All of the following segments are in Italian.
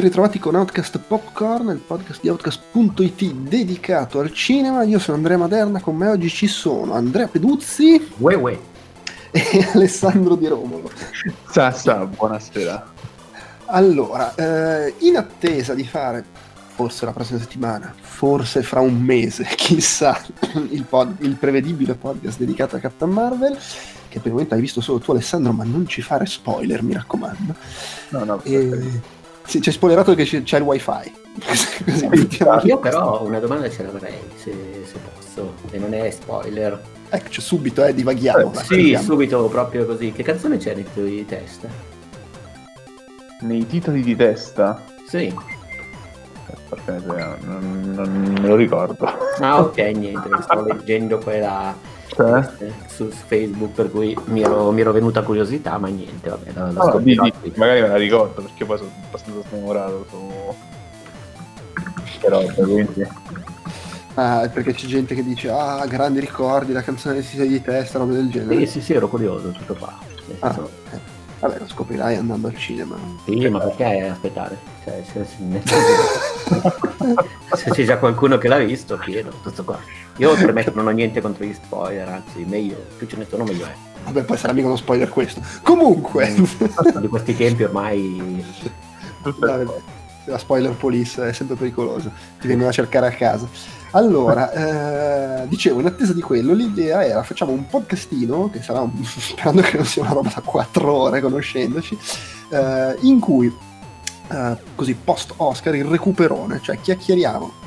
Ben ritrovati con Outcast Popcorn, il podcast di Outcast.it dedicato al cinema. Io sono Andrea Maderna, con me oggi ci sono Andrea Peduzzi Uè, uè. e Alessandro Di Romolo. Sa, sa, buonasera. Allora, eh, in attesa di fare, forse la prossima settimana, forse fra un mese, chissà, il, pod- il prevedibile podcast dedicato a Captain Marvel, che per il momento hai visto solo tu Alessandro, ma non ci fare spoiler, mi raccomando. No, no, E... Sì, ci hai spoilerato che c'è, c'è il wifi. Così Io però una domanda ce l'avrei, se, se posso, e non è spoiler. Ecco, subito, eh, divaghiamo. Eh, Sì, andiamo. subito proprio così. Che canzone c'è nei tuoi di testa? Nei titoli di testa, Sì. aspetta, non, non me lo ricordo. Ah, ok, niente, stavo leggendo quella? Eh, su su Facebook, per cui mi ero, mi ero venuta curiosità, ma niente, vabbè, la, la No, di- di- magari me la ricordo perché poi sono abbastanza smemorato su che roba, quindi Ah, è perché c'è gente che dice, ah, grandi ricordi, la canzone del sito di testa, roba del genere. Sì, sì, sì, ero curioso, tutto qua. Ah, senso- eh. Vabbè, lo scoprirai andando al cinema. Sì, ma perché aspettare? Cioè, se, se- senso- se c'è già qualcuno che l'ha visto, chiedo, tutto qua. Io premetto non ho niente contro gli spoiler, anzi, meglio, più ce ne sono meglio è. Vabbè, poi sarà mica uno spoiler questo. Comunque, Di questi tempi ormai la spoiler police è sempre pericolosa, ti vengono a cercare a casa. Allora, eh, dicevo, in attesa di quello, l'idea era facciamo un podcastino, che sarà, un- sperando che non sia una roba da 4 ore conoscendoci, eh, in cui, eh, così post-Oscar, il recuperone, cioè chiacchieriamo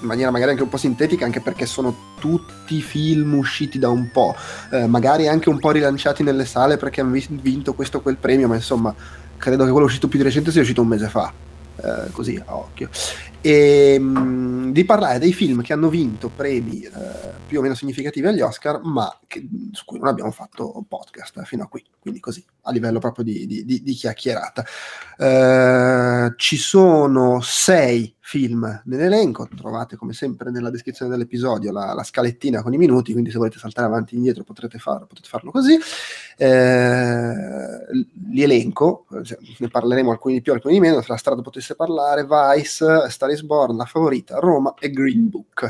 in maniera magari anche un po' sintetica, anche perché sono tutti film usciti da un po', eh, magari anche un po' rilanciati nelle sale perché hanno vinto questo o quel premio, ma insomma, credo che quello uscito più di recente sia uscito un mese fa, eh, così a occhio. E mh, di parlare dei film che hanno vinto premi eh, più o meno significativi agli Oscar, ma che- su cui non abbiamo fatto podcast fino a qui, quindi così, a livello proprio di, di- di- di chiacchierata. Eh, ci sono sei film nell'elenco, trovate come sempre nella descrizione dell'episodio la, la scalettina con i minuti, quindi se volete saltare avanti e indietro potrete, farlo, potete farlo così. Eh, li elenco, ne parleremo alcuni di più, alcuni di meno, se la strada potesse parlare, Vice, Star is Born, La Favorita, Roma e Green Book.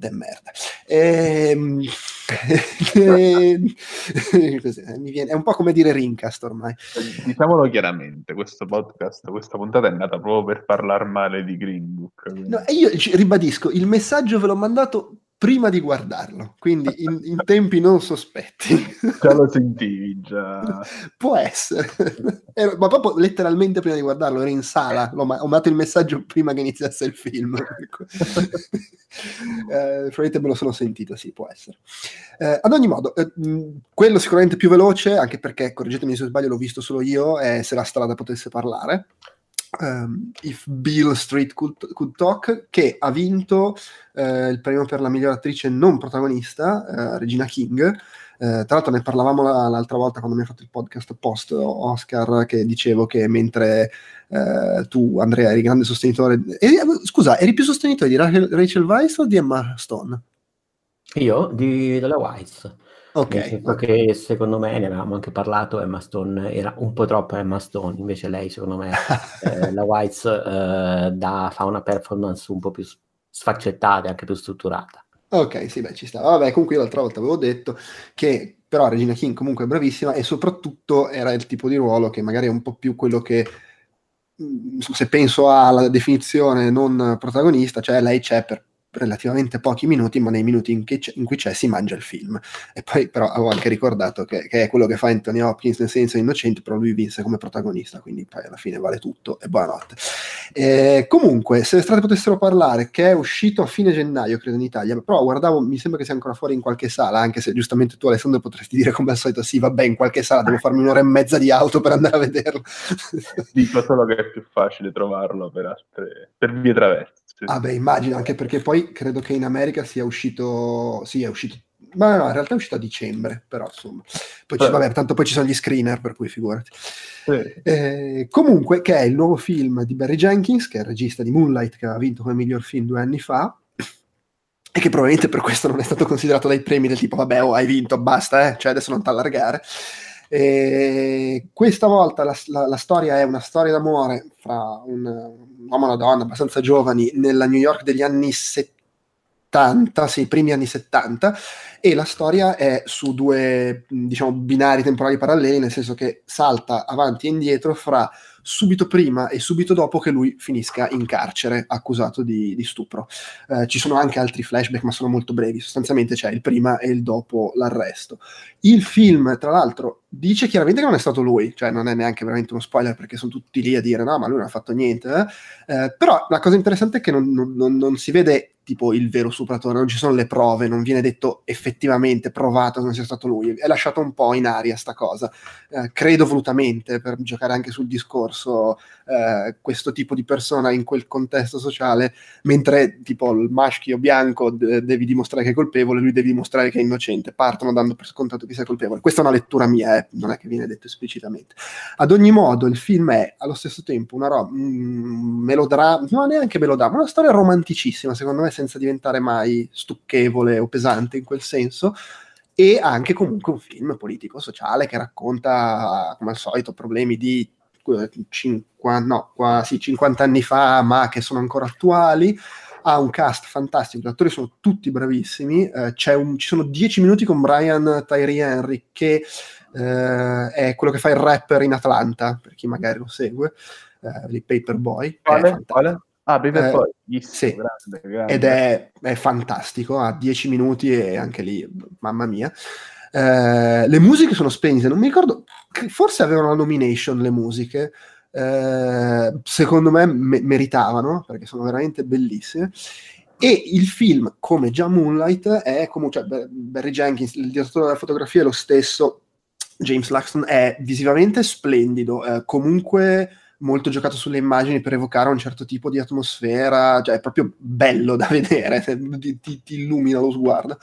De merda. Ehm, eh, mi viene- è un po' come dire Rincast ormai. diciamolo chiaramente, questo podcast, questa puntata è nata proprio per parlare male di Green Book. quindi- No, e io ribadisco, il messaggio ve l'ho mandato prima di guardarlo, quindi in, in tempi non sospetti. Già lo sentivi, già. Può essere, Ero- ma proprio letteralmente prima di guardarlo, ero in sala, l'ho ma- ho mandato il messaggio prima che iniziasse il film. ecco. Eh, probabilmente me lo sono sentito, sì, può essere. Eh, ad ogni modo, eh, quello sicuramente più veloce, anche perché, correggetemi se sbaglio, l'ho visto solo io, è Se la strada potesse parlare. Ehm, If Bill Street Could, Could Talk, che ha vinto eh, il premio per la miglior attrice non protagonista, eh, Regina King. Eh, tra l'altro ne parlavamo la- l'altra volta quando mi hai fatto il podcast post Oscar che dicevo che mentre eh, tu Andrea eri grande sostenitore eri- scusa eri più sostenitore di Rachel, Rachel Weisz o di Emma Stone? io di, della Whites. Nel ok senso che secondo me ne avevamo anche parlato, Emma Stone era un po' troppo Emma Stone, invece lei secondo me eh, la Whites eh, dà- fa una performance un po' più sfaccettata e anche più strutturata. Ok, sì, beh, ci sta. Vabbè, comunque io l'altra volta avevo detto che però Regina King comunque è bravissima e soprattutto era il tipo di ruolo che magari è un po' più quello che, mh, se penso alla definizione non protagonista, cioè lei c'è per relativamente pochi minuti, ma nei minuti in, c'è- in cui c'è si mangia il film. E poi però avevo anche ricordato che, che è quello che fa Anthony Hopkins nel senso innocente, però lui vinse come protagonista, quindi poi alla fine vale tutto e buonanotte. Eh, comunque, se le strade potessero parlare, che è uscito a fine gennaio, credo in Italia, però guardavo, mi sembra che sia ancora fuori in qualche sala, anche se giustamente tu Alessandro potresti dire come al solito, sì, vabbè, in qualche sala devo farmi un'ora e mezza di auto per andare a vederlo. Dico solo che è più facile trovarlo per altre per vie traverse. Ah beh, immagino, anche perché poi credo che in America sia uscito, sì, è uscito, ma no, in realtà è uscito a dicembre, però insomma, poi ci- Eh. vabbè, tanto poi ci sono gli screener, per cui figurati. Sì. Eh, comunque, che è il nuovo film di Barry Jenkins, che è il regista di Moonlight, che ha vinto come miglior film due anni fa, e che probabilmente per questo non è stato considerato dai premi del tipo, vabbè, oh, hai vinto, basta, eh, cioè adesso non t'allargare. E questa volta la, la, la, storia è una storia d'amore fra un uomo e una donna abbastanza giovani nella New York degli anni 70, sì, primi anni 70, e la storia è su due, diciamo, binari temporali paralleli, nel senso che salta avanti e indietro fra subito prima e subito dopo che lui finisca in carcere accusato di, di stupro. Eh, ci sono anche altri flashback, ma sono molto brevi. Sostanzialmente c'è il prima e il dopo l'arresto. Il film, tra l'altro, dice chiaramente che non è stato lui, cioè non è neanche veramente uno spoiler perché sono tutti lì a dire no, ma lui non ha fatto niente. Eh? Eh, però la cosa interessante è che non, non, non si vede tipo il vero stupratore, non ci sono le prove, non viene detto effettivamente provato che non sia stato lui, è lasciato un po' in aria sta cosa, eh, credo volutamente per giocare anche sul discorso eh, questo tipo di persona in quel contesto sociale, mentre tipo il maschio bianco de- devi dimostrare che è colpevole, lui devi dimostrare che è innocente, partono dando per scontato che sia colpevole, questa è una lettura mia, eh, non è che viene detto esplicitamente. Ad ogni modo il film è allo stesso tempo una roba, mm, melodramma, non neanche melodramma, una storia romanticissima secondo me senza diventare mai stucchevole o pesante in quel senso e anche comunque un film politico-sociale che racconta, come al solito, problemi di 50, no, quasi 50 anni fa, ma che sono ancora attuali. Ha un cast fantastico, gli attori sono tutti bravissimi. Eh, un, ci sono 10 minuti con Brian Tyree Henry, che eh, è quello che fa il rapper in Atlanta, per chi magari lo segue, eh, il Paperboy. Quale? Quale? Ah, Paperboy, eh, sì. grande, grande. Ed è, è fantastico, ha 10 minuti e anche lì, mamma mia. Eh, le musiche sono splendide, non mi ricordo, forse avevano la nomination le musiche, eh, secondo me, me meritavano perché sono veramente bellissime. E il film, come già Moonlight, è comunque cioè, Barry Jenkins, il direttore della fotografia è lo stesso, James Laxton è visivamente splendido, eh, comunque molto giocato sulle immagini per evocare un certo tipo di atmosfera, cioè è proprio bello da vedere, ti, ti, ti illumina lo sguardo.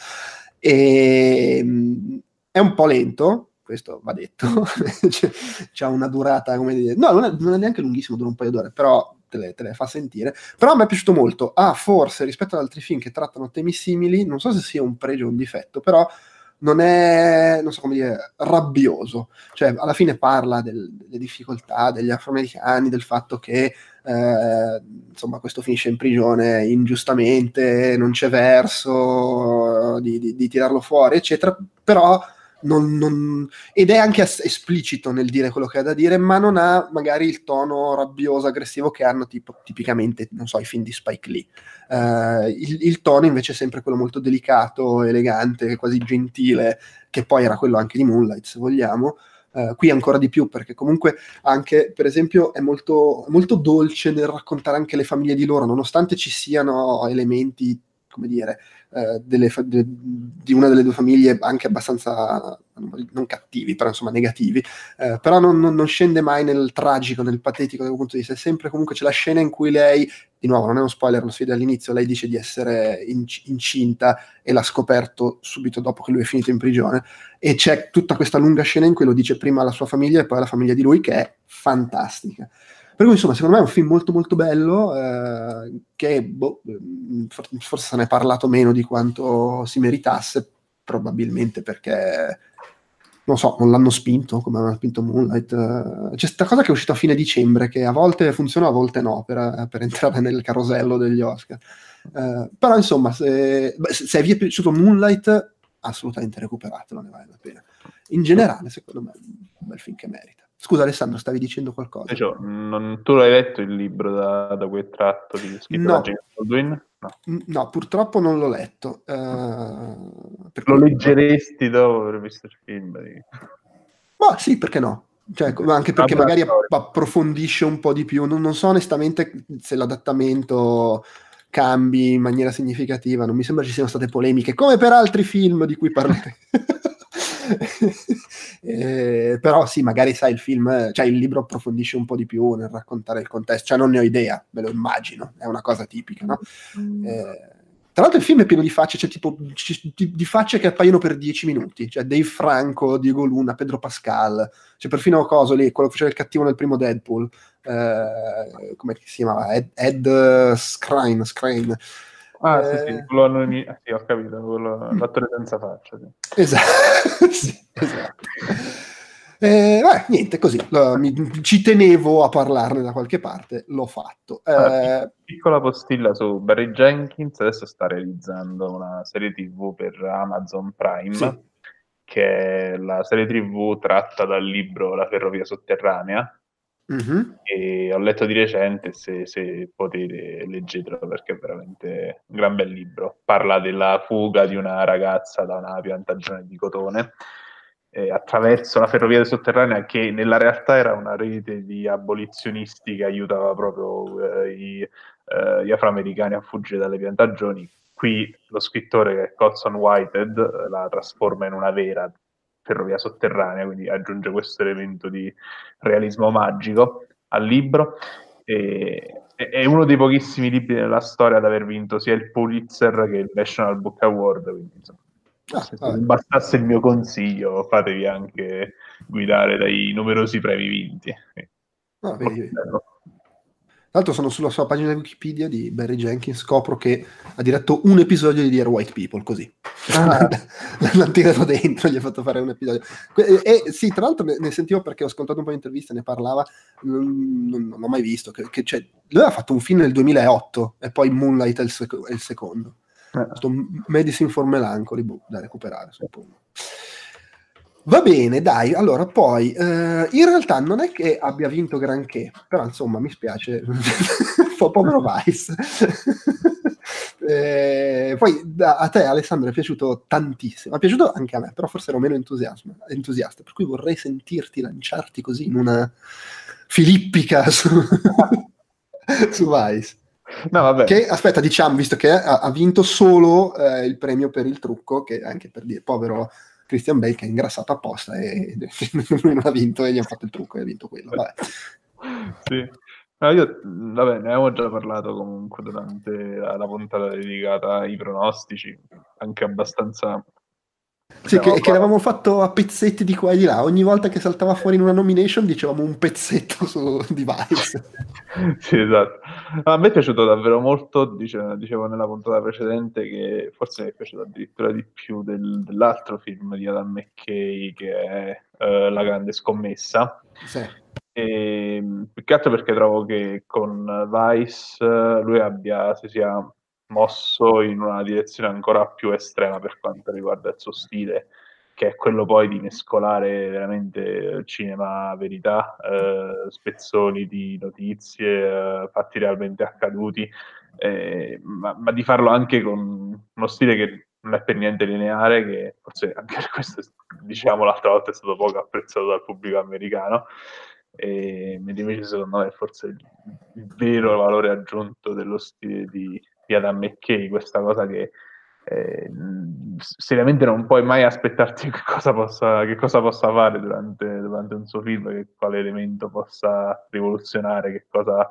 E, ehm, è un po' lento, questo va detto, c'ha una durata, come dire, no, non è, non è, neanche lunghissimo, dura un paio d'ore, però te le, te le, fa sentire. Però me è piaciuto molto. Ah, forse rispetto ad altri film che trattano temi simili, non so se sia un pregio o un difetto, però non è, non so come dire, rabbioso. Cioè, alla fine parla del, delle difficoltà degli afroamericani, del fatto che eh, insomma, questo finisce in prigione ingiustamente, non c'è verso di, di, di tirarlo fuori, eccetera. Però non, non, ed è anche esplicito nel dire quello che ha da dire, ma non ha magari il tono rabbioso, aggressivo che hanno tipo, tipicamente, non so, i film di Spike Lee. Uh, il, il, tono invece è sempre quello molto delicato, elegante, quasi gentile, che poi era quello anche di Moonlight, se vogliamo. Uh, qui ancora di più perché comunque anche per esempio è molto, molto dolce nel raccontare anche le famiglie di loro nonostante ci siano elementi come dire eh, delle, de, di una delle due famiglie anche abbastanza non cattivi, però insomma negativi, eh, però non, non, non, scende mai nel tragico, nel patetico da quel punto di vista, è sempre comunque c'è la scena in cui lei, di nuovo non è uno spoiler, lo vede all'inizio, lei dice di essere inc- incinta e l'ha scoperto subito dopo che lui è finito in prigione e c'è tutta questa lunga scena in cui lo dice prima alla sua famiglia e poi alla famiglia di lui che è fantastica. Per cui, insomma, secondo me è un film molto molto bello, eh, che boh, forse se ne è parlato meno di quanto si meritasse, probabilmente perché, non so, non l'hanno spinto come hanno spinto Moonlight. C'è questa cosa che è uscita a fine dicembre, che a volte funziona, a volte no, per, per entrare nel carosello degli Oscar. Eh, però, insomma, se, se vi è piaciuto Moonlight, assolutamente recuperatelo, ne vale la pena. In generale, secondo me, è un bel film che merita. Scusa Alessandro, stavi dicendo qualcosa? Cioè, non, tu l'hai letto il libro da, da quel tratto di scritto no. da James Baldwin? No. no. purtroppo non l'ho letto. Uh, Lo leggeresti dopo aver visto il film? Ma sì, perché no? Cioè, anche perché magari approfondisce un po' di più. Non, non, so onestamente se l'adattamento cambi in maniera significativa. Non mi sembra ci siano state polemiche, come per altri film di cui parleremo. eh, però sì, magari sai il film, cioè il libro approfondisce un po' di più nel raccontare il contesto, cioè non ne ho idea, me lo immagino, è una cosa tipica, no? Mm. Eh, tra l'altro il film è pieno di facce, cioè tipo di, di facce che appaiono per dieci minuti, cioè Dave Franco, Diego Luna, Pedro Pascal, c'è perfino Coso lì, quello che faceva il cattivo nel primo Deadpool, eh, come si chiamava? Ed, Ed Scrine, Scrine Ah, eh... sì, sì, quello anonimo. Sì, ho capito, quello... l'attore senza faccia. Sì. Esatto. sì, esatto. Eh, beh, niente, così, lo, mi, ci tenevo a parlarne da qualche parte, l'ho fatto. Eh, ah, piccola postilla su Barry Jenkins, adesso sta realizzando una serie tv per Amazon Prime, sì. che è la serie tv tratta dal libro La ferrovia sotterranea, Mm-hmm. E ho letto di recente, se, se, potete leggetelo perché è veramente un gran bel libro. Parla della fuga di una ragazza da una piantagione di cotone eh, attraverso la ferrovia sotterranea che nella realtà era una rete di abolizionisti che aiutava proprio eh, i, eh, gli afroamericani a fuggire dalle piantagioni. Qui lo scrittore che è Colson Whitehead eh, la trasforma in una vera ferrovia sotterranea, quindi aggiunge questo elemento di realismo magico al libro. E, è uno dei pochissimi libri nella storia ad aver vinto sia il Pulitzer che il National Book Award, quindi insomma, ah, se non bastasse il mio consiglio, fatevi anche guidare dai numerosi premi vinti. Ah, vedi, vedi. Tra l'altro sono sulla sua pagina Wikipedia di Barry Jenkins, scopro che ha diretto un episodio di Dear White People, così. Ah. L'hanno tirato dentro, gli ha fatto fare un episodio. E, e sì, tra l'altro ne, ne, sentivo perché ho ascoltato un po' di interviste, ne parlava, non, non, non l'ho mai visto, che, che lui ha fatto un film nel 2008 e poi Moonlight è il, sec- è il secondo. Eh. Medicine for Melancholy, boh, da recuperare, suppongo. Va bene, dai, allora poi eh, in realtà non è che abbia vinto granché, però insomma mi spiace, povero Vice. eh, poi da, a te Alessandro è piaciuto tantissimo, è piaciuto anche a me, però forse ero meno entusiasta, per cui vorrei sentirti lanciarti così in una filippica su, su Vice. No, vabbè. Che, aspetta, diciamo, visto che ha, ha vinto solo eh, il premio per il trucco, che anche per dire, povero Christian Bale che è ingrassato apposta e lui non ha vinto e gli ha fatto il trucco e ha vinto quello. Vabbè. Sì. No, io, vabbè, ne avevo già parlato comunque durante la, la puntata dedicata ai pronostici, anche abbastanza sì, che, che l'avevamo fatto a pezzetti di qua e di là. Ogni volta che saltava fuori in una nomination dicevamo un pezzetto su Device. sì, esatto. A me è piaciuto davvero molto, dicevo, dicevo nella puntata precedente, che forse mi è piaciuto addirittura di più del, dell'altro film di Adam McKay che è uh, La grande scommessa. Sì. E, più che altro perché trovo che con Vice lui abbia, si sia mosso in una direzione ancora più estrema per quanto riguarda il suo stile, che è quello poi di mescolare veramente cinema verità, eh, spezzoni di notizie, eh, fatti realmente accaduti, eh, ma, ma, di farlo anche con uno stile che non è per niente lineare, che forse anche per questo, diciamo, l'altra volta è stato poco apprezzato dal pubblico americano. E invece secondo me è forse il, il vero valore aggiunto dello stile di, di Adam McKay, questa cosa che eh, seriamente non puoi mai aspettarti che cosa possa, che cosa possa fare durante, durante, un suo film, che quale elemento possa rivoluzionare, che cosa...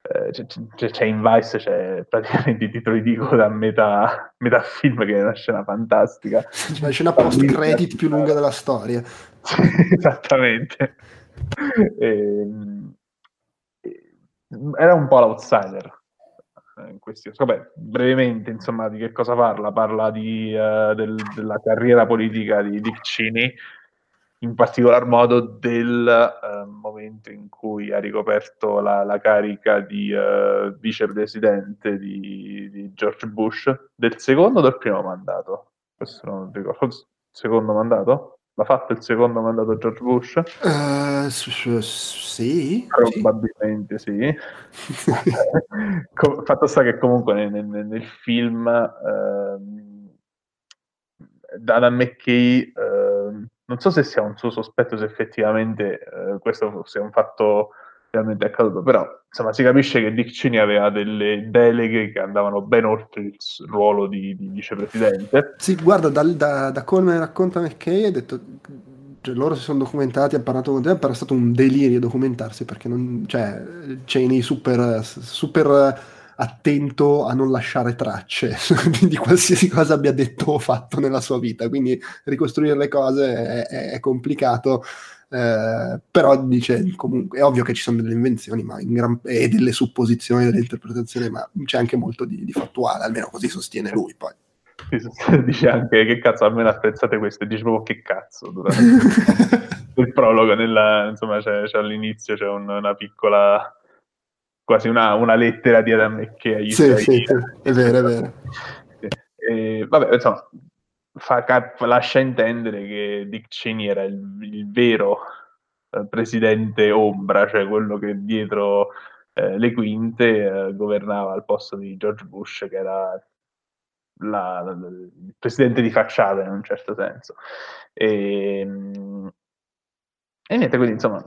Eh, c'è, c'è, c'è, in Vice c'è praticamente i titoli di coda a metà, metà film che è una scena fantastica. C'è una scena post credit più lunga della storia. Esattamente. E, ehm, era un po' l'outsider. eh, in questione. Vabbè, brevemente, insomma, di che cosa parla? Parla di, uh, del, della carriera politica di Dick Cheney, in particolar modo del uh, momento in cui ha ricoperto la, la carica di uh, vicepresidente di, di, George Bush, del secondo o del primo mandato? Questo non ricordo. Secondo mandato? L'ha fatto il secondo mandato George Bush? Uh, sì. Probabilmente sì. Fatto sta che comunque nel, nel, nel film uh, Adam McKay, uh, non so se sia un suo sospetto, se effettivamente uh, questo sia un fatto realmente accaduto, però insomma si capisce che Dick Cheney aveva delle deleghe che andavano ben oltre il ruolo di, di vicepresidente. Sì, guarda, da, da, da come racconta McKay, ha detto, cioè, loro si sono documentati, hanno parlato con te, però è stato un delirio documentarsi, perché non, cioè, Cheney super, super attento a non lasciare tracce di qualsiasi cosa abbia detto o fatto nella sua vita, quindi ricostruire le cose è, è complicato eh, però dice comunque è ovvio che ci sono delle invenzioni ma gran, e delle supposizioni, delle interpretazioni, ma c'è anche molto di, di fattuale, almeno così sostiene lui poi. Dice anche che cazzo almeno apprezzate questo e dice proprio che cazzo il prologo, nella, insomma, c'è, c'è all'inizio c'è un, una piccola, quasi una, una, lettera di Adam McKay agli sì, sì, è vero, è vero. E, vabbè, insomma, fa, lascia intendere che Dick Cheney era il, il vero eh, presidente ombra, cioè quello che dietro eh, le quinte eh, governava al posto di George Bush, che era la, la, il presidente di facciata in un certo senso. E, e niente, quindi insomma,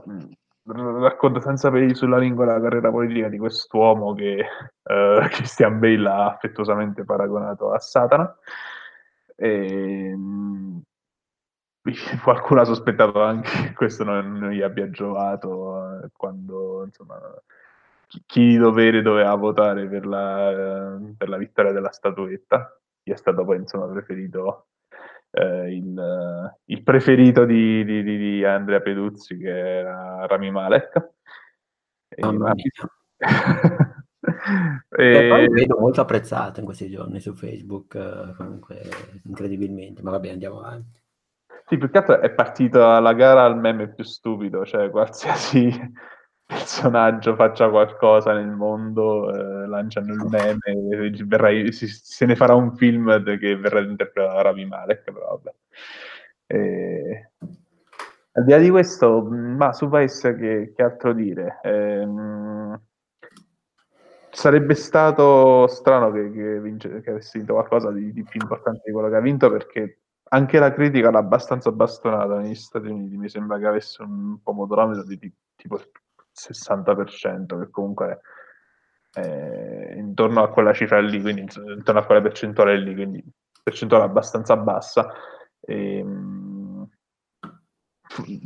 racconta senza peli sulla lingua la carriera politica di quest'uomo che uh, Christian Bale ha affettuosamente paragonato a Satana. E, qualcuno ha sospettato anche che questo non, non gli abbia giovato eh, quando insomma, chi, chi, di dovere doveva votare per la, per la vittoria della statuetta gli è stato poi insomma preferito eh, il, il, preferito di, di, di, Andrea Peduzzi che era Rami Malek. E, oh, e... poi vedo molto apprezzato in questi giorni su Facebook eh, comunque incredibilmente ma vabbè andiamo avanti sì, più che altro è partita la gara al meme più stupido, cioè qualsiasi personaggio faccia qualcosa nel mondo, eh, lanciano il meme, verrà, si, se ne farà un film che verrà interpretato da Ravi Malek, però vabbè. E... Al di là di questo, ma su Vice che, che altro dire? Ehm, sarebbe stato strano che, che, vince, che avesse vinto qualcosa di, di, più importante di quello che ha vinto perché anche la critica l'ha abbastanza bastonata negli Stati Uniti, mi sembra che avesse un pomodorometro di tipo 60%, che comunque è intorno a quella cifra lì, quindi intorno a quella percentuale lì, quindi percentuale abbastanza bassa. E, ehm,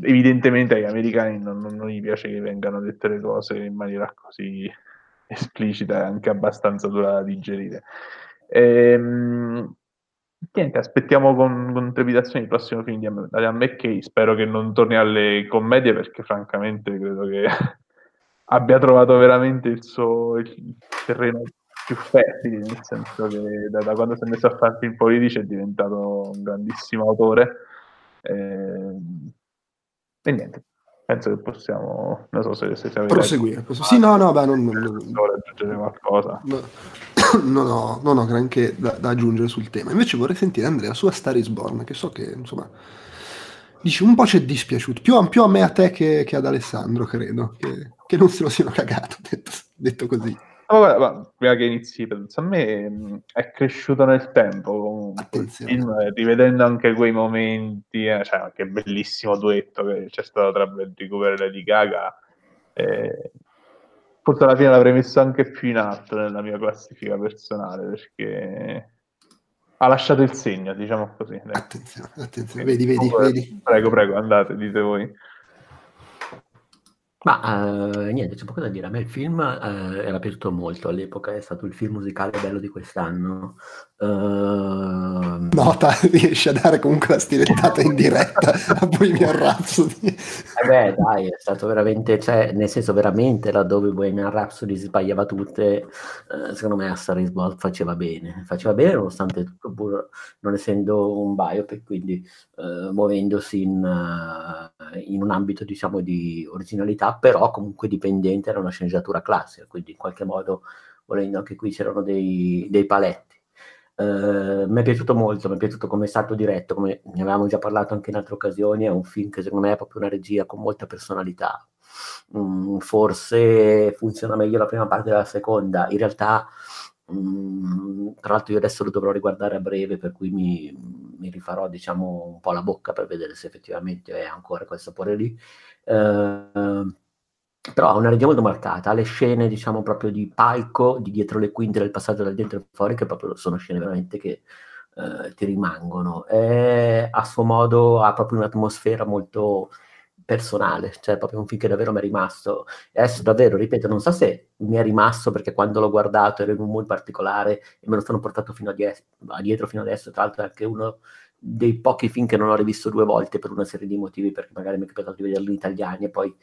evidentemente agli americani non, non, gli piace che vengano dette le cose in maniera così esplicita e anche abbastanza dura da digerire. Ehm, Niente, aspettiamo con, con trepidazione il prossimo film di Adam McKay. Spero che non torni alle commedie perché, francamente, credo che abbia trovato veramente il suo il terreno più fertile. Nel senso che da, da, quando si è messo a fare film politici è diventato un grandissimo autore. Eh, e niente, penso che possiamo, non so se, se siamo proseguire. Sì, no, no, beh, non, non, non, aggiungere qualcosa. No, non, ho, non, ho, granché da, da, aggiungere sul tema. Invece vorrei sentire Andrea su A Star is Born, che so che insomma dici un po' ci è dispiaciuto, più, più a me a te che, che ad Alessandro, credo, che, che, non se lo siano cagato, detto, detto così. Oh, vabbè, ma prima che inizi, a me mm, è cresciuto nel tempo comunque il film, eh, rivedendo anche quei momenti, eh, cioè che bellissimo duetto che c'è stato tra Bradley Cooper e Lady Gaga. Eh, forse alla fine l'avrei messo anche più in alto nella mia classifica personale perché ha lasciato il segno, diciamo così. Attenzione, attenzione, vedi, vedi, vedi. Prego, prego, andate, dite voi. Ma eh, niente, c'è poco da dire. A me il film eh, era piaciuto molto all'epoca, è stato il film musicale bello di quest'anno. Uh... Nota, riesce a dare comunque la stilettata in diretta a Bohemian Rhapsody. Eh beh, dai, è stato veramente, cioè, nel senso veramente laddove Bohemian Rhapsody sbagliava tutte, eh, secondo me a Star is Born faceva bene. Faceva bene nonostante tutto, pur non essendo un biopic, quindi eh, muovendosi in, uh, in, un ambito, diciamo, di originalità, però comunque dipendente da una sceneggiatura classica, quindi in qualche modo, volendo anche qui c'erano dei, dei paletti Uh, mi è piaciuto molto, mi è piaciuto come è stato diretto, come ne avevamo già parlato anche in altre occasioni, è un film che secondo me è proprio una regia con molta personalità. Mm, forse funziona meglio la prima parte della seconda, in realtà mm, tra l'altro io adesso lo dovrò riguardare a breve, per cui mi, mi, rifarò diciamo un po' la bocca per vedere se effettivamente è ancora quel sapore lì. Uh, però ha una regia molto marcata, ha le scene diciamo proprio di palco, di dietro le quinte, del passaggio dal dentro e fuori, che proprio sono scene veramente che eh, ti rimangono. E a suo modo ha proprio un'atmosfera molto personale, cioè proprio un film che davvero mi è rimasto. E adesso davvero, ripeto, non so se mi è rimasto perché quando l'ho guardato ero in un mood particolare e me lo sono portato fino a, die- a dietro, fino adesso, tra l'altro è anche uno dei pochi film che non ho rivisto due volte per una serie di motivi, perché magari mi è capitato di vederlo in italiani e poi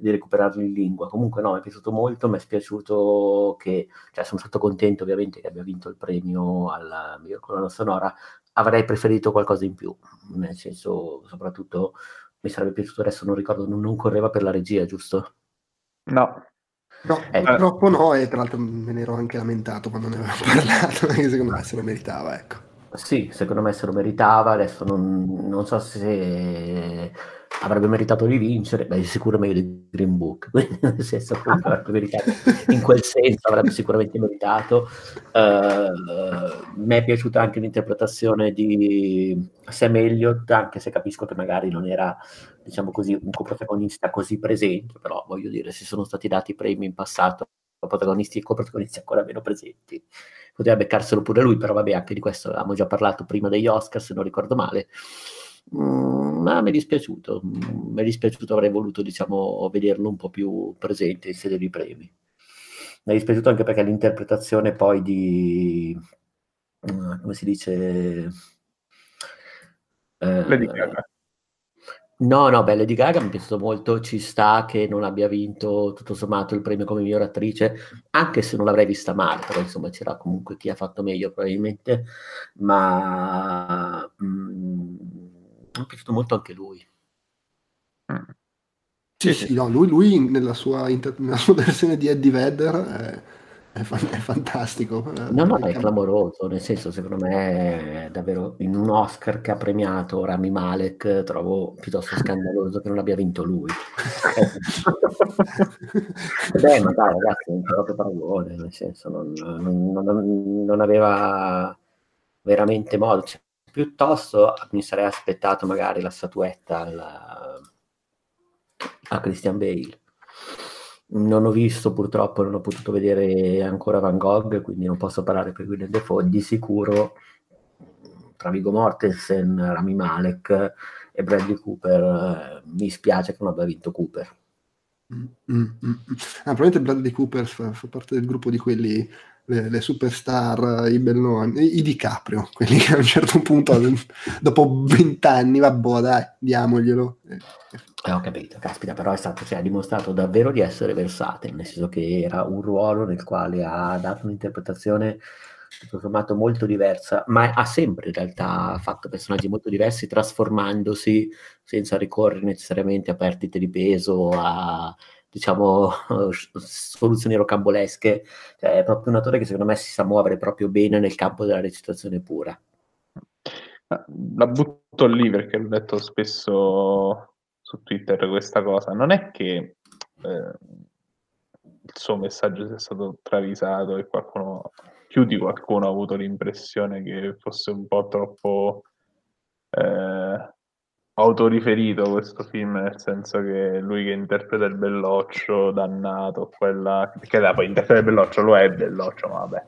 di recuperarlo in lingua. Comunque no, mi è piaciuto molto, mi è spiaciuto che, cioè sono stato contento ovviamente che abbia vinto il premio alla miglior colonna sonora, avrei preferito qualcosa in più, nel senso soprattutto mi sarebbe piaciuto adesso, non ricordo, non, non correva per la regia, giusto? No. No, eh, purtroppo no, e tra l'altro me ne ero anche lamentato quando ne avevamo parlato, perché secondo me se lo meritava, ecco. Sì, secondo me se lo meritava, adesso non, non so se avrebbe meritato di vincere, beh, sicuro meglio di Green Book, quindi nel senso avrebbe meritato, in quel senso avrebbe sicuramente meritato. Uh, mi è piaciuta anche l'interpretazione di Sam Elliott, anche se capisco che magari non era, diciamo così, un coprotagonista così presente, però voglio dire, si sono stati dati premi in passato protagonisti e coprotagonisti ancora meno presenti. Poteva beccarselo pure lui, però vabbè, anche di questo avevamo già parlato prima degli Oscar, se non ricordo male. Mm, ma mi è dispiaciuto, mm, mi è dispiaciuto, avrei voluto diciamo, vederlo un po' più presente in sede di premi. Mi è dispiaciuto anche perché l'interpretazione poi di, mm, come si dice... Eh, Lady Gaga. No, no, beh, Lady Gaga mi è piaciuto molto, ci sta che non abbia vinto tutto sommato il premio come miglior attrice, anche se non l'avrei vista male, però insomma c'era comunque chi ha fatto meglio probabilmente, ma mm, mi è piaciuto molto anche lui. Mm. Sì, sì, no, lui, lui nella, sua inter- nella, sua versione di Eddie Vedder è, è, fan- è fantastico. Eh, no, no, è clamoroso, nel senso, secondo me, è davvero in un Oscar che ha premiato Rami Malek, trovo piuttosto scandaloso che non abbia vinto lui. Beh, ma dai, ragazzi, non c'è proprio paragone, nel senso, non, non, non, non aveva veramente modo. Cioè, Piuttosto mi sarei aspettato magari la statuetta alla... a Christian Bale. Non ho visto purtroppo, non ho potuto vedere ancora Van Gogh, quindi non posso parlare per Willem Dafoe. Di sicuro tra Vigo Mortensen, Rami Malek e Bradley Cooper, eh, mi spiace che non abbia vinto Cooper. Mm, mm, mm. Ah, probabilmente Bradley Cooper fa, fa, parte del gruppo di quelli le, le superstar, i belloni, i, DiCaprio, quelli che a un certo punto, dopo vent'anni, vabbè, dai, diamoglielo. Eh, ho capito, caspita, però è stato, cioè, ha dimostrato davvero di essere versatile, nel senso che era un ruolo nel quale ha dato un'interpretazione tutto molto diversa, ma ha sempre in realtà fatto personaggi molto diversi, trasformandosi senza ricorrere necessariamente a perdite di peso, a diciamo, soluzioni rocambolesche. Cioè, è proprio un attore che secondo me si sa muovere proprio bene nel campo della recitazione pura. La butto lì perché l'ho detto spesso su Twitter questa cosa. Non è che eh, il suo messaggio sia stato travisato e qualcuno, più di qualcuno ha avuto l'impressione che fosse un po' troppo eh, autoriferito questo film, nel senso che lui che interpreta il belloccio dannato, quella che da, poi interpreta il belloccio, lo è il belloccio, ma vabbè.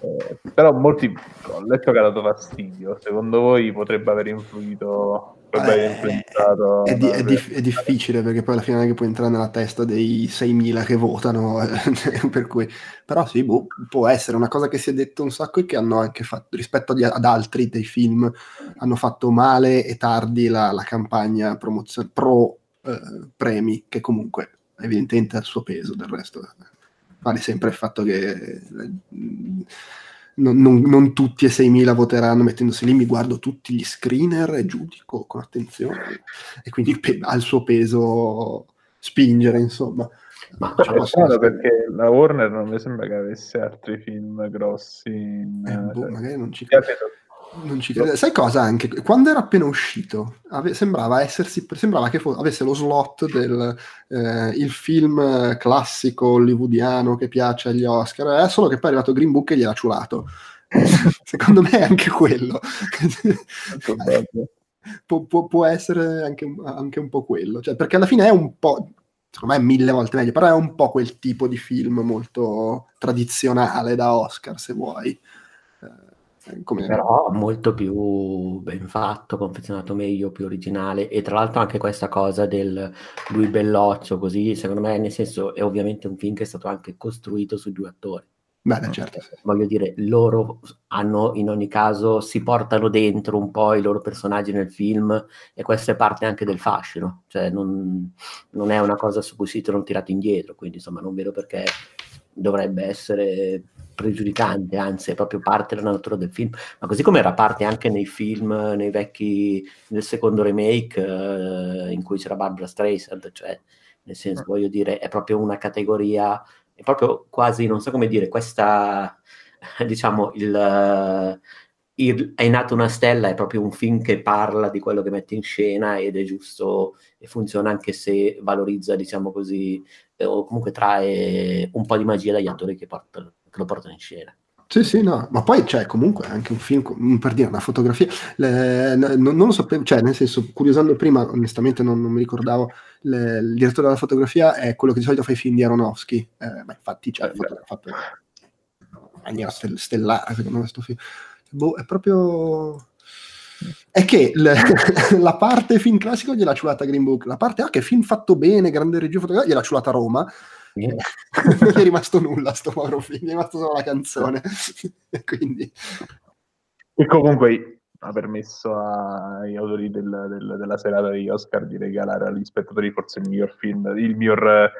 Eh, però molti ho letto che ha dato fastidio. Secondo voi potrebbe aver influito eh, è, di, è, dif- è, difficile perché poi alla fine non è che puoi entrare nella testa dei 6.000 che votano, per cui... però sì, boh, può essere. Una cosa che si è detto un sacco e che hanno anche fatto, rispetto ad, ad altri dei film, hanno fatto male e tardi la, la campagna promozio- pro eh, premi, che comunque evidentemente ha il suo peso, del resto vale sempre il fatto che... Eh, non, non, non, tutti e 6.000 voteranno mettendosi lì, mi guardo tutti gli screener e giudico con attenzione e quindi pe- ha il suo peso spingere, insomma. Ma cioè, è strano perché la Warner non mi sembra che avesse altri film grossi. In, eh, boh, cioè, magari non ci credo. Non ci credo. Sai cosa anche? Quando era appena uscito, ave- sembrava, essersi, sembrava che fo- avesse lo slot del eh, film classico hollywoodiano che piace agli Oscar, eh, solo che poi è arrivato Green Book e gliel'ha ciulato. Secondo me è anche quello. Pu- può, può, essere anche, anche, un po' quello, cioè, perché alla fine è un po', secondo me è mille volte meglio, però è un po' quel tipo di film molto tradizionale da Oscar, se vuoi. Come... Però molto più ben fatto, confezionato meglio, più originale e tra l'altro anche questa cosa del lui belloccio così, secondo me nel senso è ovviamente un film che è stato anche costruito su due attori. Beh, certo. Voglio dire, loro hanno in ogni caso, si portano dentro un po' i loro personaggi nel film e questa è parte anche del fascino, cioè non, non è una cosa su cui si sono tirati indietro, quindi insomma non vedo perché dovrebbe essere pregiudicante, anzi è proprio parte della natura del film, ma così come era parte anche nei film, nei vecchi, nel secondo remake eh, in cui c'era Barbara Streisand, cioè nel senso voglio dire è proprio una categoria, è proprio quasi, non so come dire, questa diciamo il... il è nato una stella è proprio un film che parla di quello che mette in scena ed è giusto e funziona anche se valorizza, diciamo così, eh, o comunque trae un po' di magia dagli attori che, portano, che lo portano in scena. Sì, sì, no, ma poi c'è comunque anche un film, mm, per dire una fotografia, le, non, non, lo sapevo, cioè nel senso, curiosando prima, onestamente non, non mi ricordavo, le, il direttore della fotografia è quello che di solito fa i film di Aronofsky, eh, ma infatti cioè, ha fatto in maniera stellare secondo me questo film. Boh, è proprio è che l- la parte film classico gliel'ha ciulata Green Book, la parte A che film fatto bene, grande regia fotografica, gliel'ha ciulata Roma. Yeah. non gli è rimasto nulla sto Mauro film, gli è rimasto solo la canzone. Quindi... E comunque ha permesso agli autori del, del, della serata degli Oscar di regalare agli spettatori forse il miglior film, il miglior,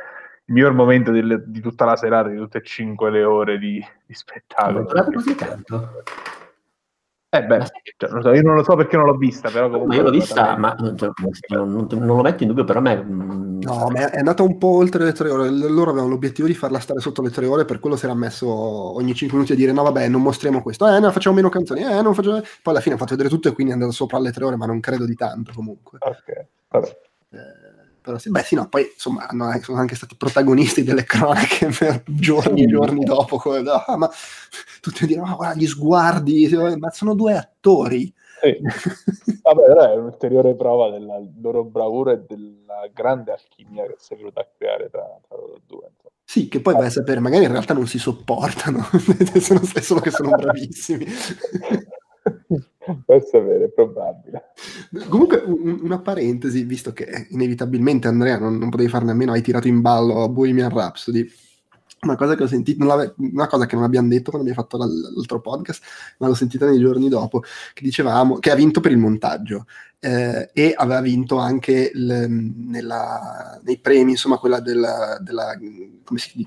il miglior momento del, di tutta la serata, di tutte e cinque le ore di, di spettacolo. Ma così tanto? Eh beh, cioè, io non lo so perché non l'ho vista, però comunque... io l'ho vista, ma cioè, non, non, non, lo metto in dubbio, però a me... Mm, no, ma è andata un po' oltre le tre ore. Loro avevano l'obiettivo di farla stare sotto le tre ore, per quello si era messo ogni cinque minuti a dire no vabbè, non mostriamo questo, eh no, facciamo meno canzoni, eh non facciamo... Poi alla fine ha fatto vedere tutto e quindi è andato sopra alle tre ore, ma non credo di tanto comunque. Ok, vabbè. Però sì, beh sì, no, poi insomma hanno, sono anche stati protagonisti delle cronache per giorni e giorni dopo, come, ah, ma tutti dicono, guarda gli sguardi, ma sono due attori. Sì. Vabbè, è un'ulteriore prova della loro bravura e della grande alchimia che si è venuta a creare tra, tra loro due. Insomma. Sì, che poi vai a sapere, magari in realtà non si sopportano, è solo che sono bravissimi. Per sapere, è probabile. Comunque, un, una parentesi, visto che inevitabilmente Andrea non, non potevi farne a meno, hai tirato in ballo Bohemian Rhapsody. Una cosa che ho sentito, una cosa che non abbiamo detto quando abbiamo fatto l'altro podcast, ma l'ho sentita nei giorni dopo, che dicevamo che ha vinto per il montaggio eh, e aveva vinto anche il, nella, nei premi, insomma, quella della, della,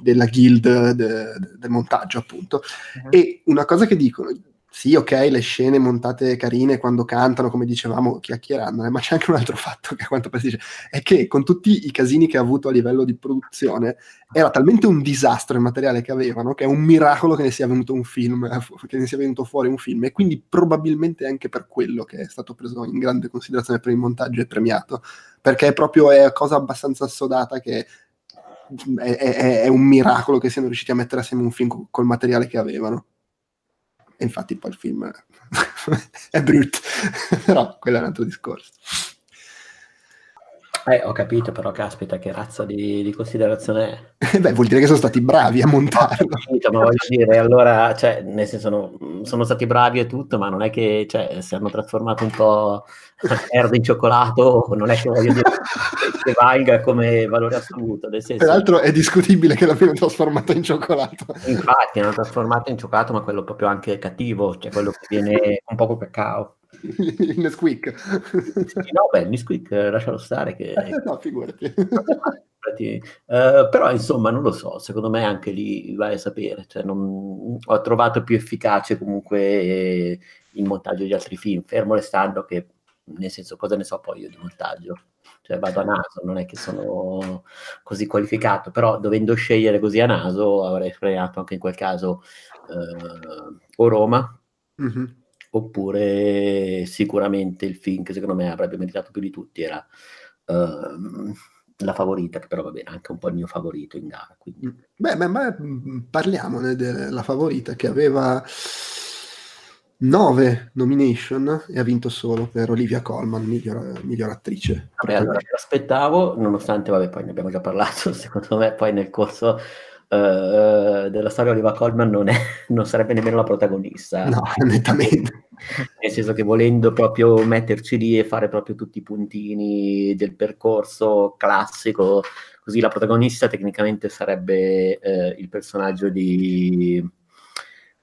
della guild de, de, del montaggio, appunto. Uh-huh. E una cosa che dicono, sì, ok, le scene montate carine quando cantano, come dicevamo, chiacchierando, eh, ma c'è anche un altro fatto che a quanto pare si dice, è che con tutti i casini che ha avuto a livello di produzione, era talmente un disastro il materiale che avevano, che è un miracolo che ne sia venuto un film, eh, che ne sia venuto fuori un film, e quindi probabilmente anche per quello che è stato preso in grande considerazione per il montaggio e premiato, perché è proprio è cosa abbastanza assodata che è, è, è un miracolo che siano riusciti a mettere assieme un film col materiale che avevano. E infatti poi il film è brutto, però quello è un altro discorso. Eh, ho capito, però caspita, che razza di, di considerazione è? Beh, vuol dire che sono stati bravi a montarlo. Capito, ma voglio dire, allora, cioè, nel senso, no, sono stati bravi e tutto, ma non è che cioè, si hanno trasformato un po' merda in cioccolato, non è che voglio dire che valga come valore assoluto. Nel senso, Peraltro è discutibile che l'abbiano trasformato in cioccolato. Infatti, hanno trasformato in cioccolato, ma quello proprio anche cattivo, cioè quello che viene un po' cacao il Nesquik. no, beh, il Nesquik eh, lascialo stare che... Eh, no, figurati. uh, però insomma non lo so, secondo me anche lì vai a sapere, cioè, non... ho trovato più efficace comunque eh, il montaggio di altri film, fermo restando che nel senso cosa ne so poi io di montaggio, cioè vado a naso, non è che sono così qualificato, però dovendo scegliere così a naso avrei premiato anche in quel caso uh, o Roma. Mm-hmm oppure sicuramente il film che secondo me avrebbe meritato più di tutti era uh, la favorita, che però va bene, anche un po' il mio favorito in gara. Quindi. Mm. Beh, beh, ma mm, parliamone della favorita che aveva nove nomination e ha vinto solo per Olivia Colman, miglior, miglior attrice. Vabbè, allora, mi aspettavo, nonostante, vabbè, poi ne abbiamo già parlato, secondo me poi nel corso uh, della storia Oliva Colman non, è, non, sarebbe nemmeno la protagonista. No, nettamente. Nel senso che volendo proprio metterci lì e fare proprio tutti i puntini del percorso classico, così la protagonista tecnicamente sarebbe uh, il personaggio di...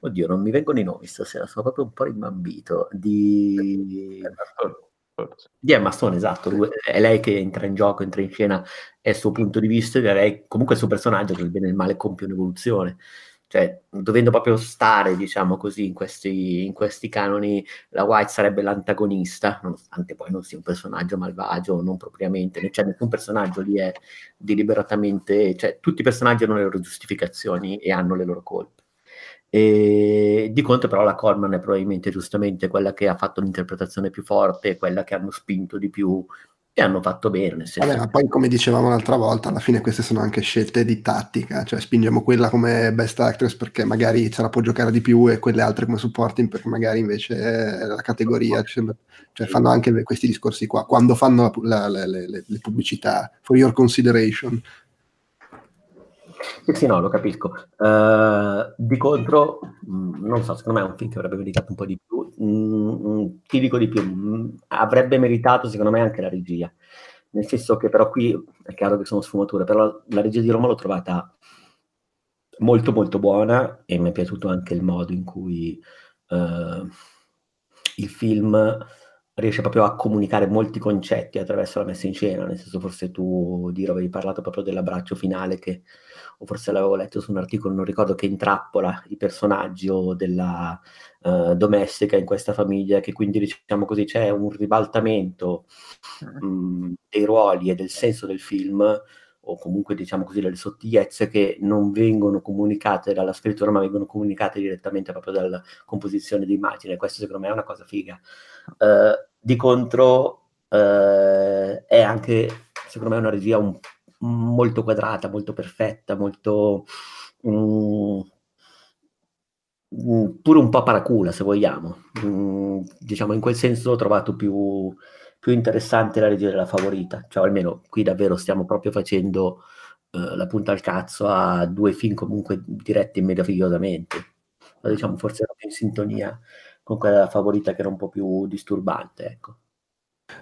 Oddio, non mi vengono i nomi stasera, sono proprio un po' rimbambito. Di... Di Emma Stone, esatto, è lei che entra in gioco, entra in scena, è il suo punto di vista, e lei comunque il suo personaggio che nel bene e nel male compie un'evoluzione. Cioè dovendo proprio stare, diciamo così, in questi, in questi canoni, la White sarebbe l'antagonista, nonostante poi non sia un personaggio malvagio, non propriamente, cioè nessun personaggio lì è deliberatamente, cioè tutti i personaggi hanno le loro giustificazioni e hanno le loro colpe. E di contro però la Coleman è probabilmente giustamente quella che ha fatto l'interpretazione più forte, quella che hanno spinto di più e hanno fatto bene. Nel senso... Vabbè, ma poi come dicevamo l'altra volta, alla fine queste sono anche scelte di tattica, cioè spingiamo quella come best actress perché magari ce la può giocare di più e quelle altre come supporting perché magari invece è la categoria, cioè fanno anche questi discorsi qua, quando fanno la, la, le, le, le pubblicità, for your consideration, sì, sì, no, lo capisco. Uh, di contro, mh, mm, non so, secondo me è un film che avrebbe meritato un po' di più. Mm, mm, ti dico di più, mh, avrebbe meritato secondo me anche la regia. Nel senso che però qui è chiaro che sono sfumature, però la regia di Roma l'ho trovata molto molto buona e mi è piaciuto anche il modo in cui uh, il film riesce proprio a comunicare molti concetti attraverso la messa in scena, nel senso forse tu, Diro, avevi parlato proprio dell'abbraccio finale che o forse l'avevo letto su un articolo, non ricordo, che intrappola i personaggi o della uh, domestica in questa famiglia, che quindi diciamo così c'è un ribaltamento mh, mm, dei ruoli e del senso del film o comunque diciamo così delle sottigliezze che non vengono comunicate dalla scrittura ma vengono comunicate direttamente proprio dalla composizione di immagine. Questo secondo me è una cosa figa. Uh, di contro uh, è anche secondo me una regia un molto quadrata, molto perfetta, molto... Mm, mm, pure un po' paracula se vogliamo. Mm, diciamo in quel senso ho trovato più, più, interessante la regia della favorita, cioè almeno qui davvero stiamo proprio facendo uh, la punta al cazzo a due film comunque diretti meravigliosamente. Diciamo forse era più in sintonia con quella della favorita che era un po' più disturbante, ecco.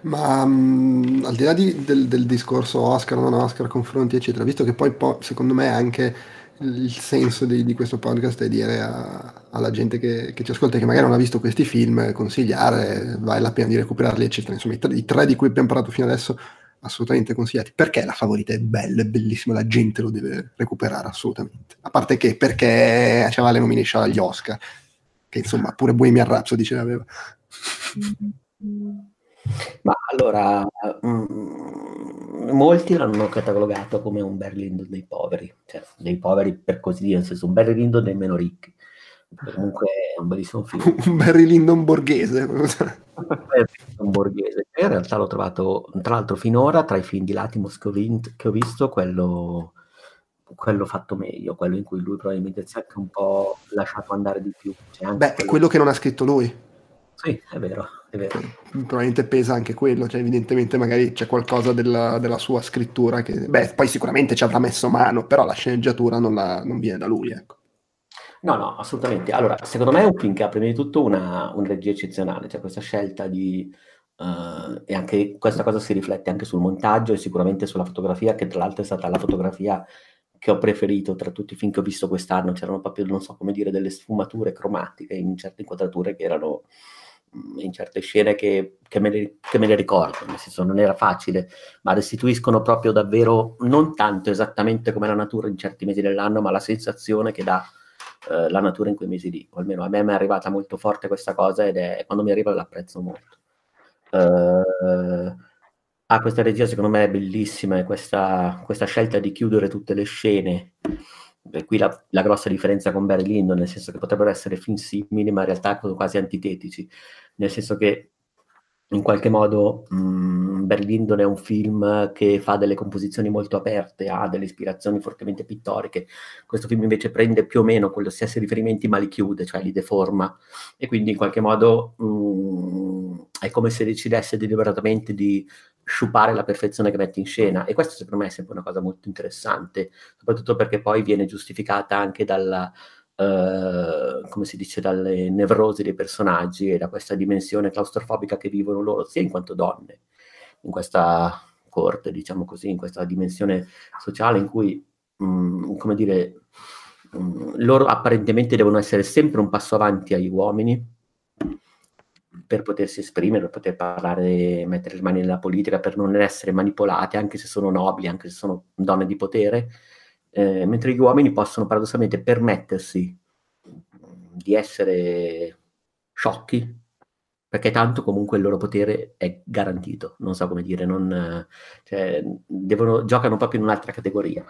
Ma um, al di là di, del, del, discorso Oscar, non Oscar, confronti, eccetera, visto che poi po- secondo me anche il senso di, di, questo podcast è dire a, alla gente che, che, ci ascolta che magari non ha visto questi film, consigliare, vale la pena di recuperarli, eccetera. Insomma, i tre, i tre di cui abbiamo parlato fino adesso assolutamente consigliati. Perché la favorita è bella, è bellissima, la gente lo deve recuperare assolutamente. A parte che perché c'era le nomination agli Oscar, che insomma pure Bohemian Rhapsody ce l'aveva. Ma allora, mh, molti l'hanno catalogato come un Lyndon dei poveri, cioè dei poveri per così dire, nel senso un Lyndon dei meno ricchi. Comunque è un bellissimo film. un Barry Lyndon borghese. un borghese. In realtà l'ho trovato, tra l'altro, finora tra i film di Latimos che ho, vinto, che ho visto, quello, quello, fatto meglio, quello in cui lui probabilmente si è anche un po' lasciato andare di più. Cioè Beh, quello... quello che non ha scritto lui. Sì, è vero, è vero. Probabilmente pesa anche quello, cioè evidentemente magari c'è qualcosa della, della sua scrittura che, beh, poi sicuramente ci avrà messo mano, però la sceneggiatura non, la, non viene da lui, ecco. No, no, assolutamente. Allora, secondo me è un film che ha prima di tutto una, una regia eccezionale, cioè questa scelta di... Uh, e anche questa cosa si riflette anche sul montaggio e sicuramente sulla fotografia, che tra l'altro è stata la fotografia che ho preferito tra tutti i film che ho visto quest'anno. C'erano proprio, non so come dire, delle sfumature cromatiche in certe inquadrature che erano in certe scene che, che, me le, che, me le, ricordo, nel senso non era facile, ma restituiscono proprio davvero, non tanto esattamente come la natura in certi mesi dell'anno, ma la sensazione che dà eh, la natura in quei mesi lì. O almeno a me è arrivata molto forte questa cosa ed è quando mi arriva l'apprezzo molto. Uh, ah, questa regia secondo me è bellissima questa, questa scelta di chiudere tutte le scene e qui la, la, grossa differenza con Barry Lyndon, nel senso che potrebbero essere film simili, ma in realtà quasi antitetici, nel senso che in qualche modo mh, mm, Barry Lyndon è un film che fa delle composizioni molto aperte, ha delle ispirazioni fortemente pittoriche, questo film invece prende più o meno quelli stessi riferimenti ma li chiude, cioè li deforma, e quindi in qualche modo mh, mm, è come se decidesse deliberatamente di sciupare la perfezione che mette in scena. E questo secondo me è sempre una cosa molto interessante, soprattutto perché poi viene giustificata anche dalla, uh, come si dice, dalle nevrosi dei personaggi e da questa dimensione claustrofobica che vivono loro, sia in quanto donne, in questa corte, diciamo così, in questa dimensione sociale in cui, mh, mm, come dire, mh, mm, loro apparentemente devono essere sempre un passo avanti agli uomini, per potersi esprimere, per poter parlare, mettere le mani nella politica, per non essere manipolate, anche se sono nobili, anche se sono donne di potere, eh, mentre gli uomini possono paradossalmente permettersi di essere sciocchi, perché tanto comunque il loro potere è garantito, non so come dire, non, cioè, devono, giocano proprio in un'altra categoria.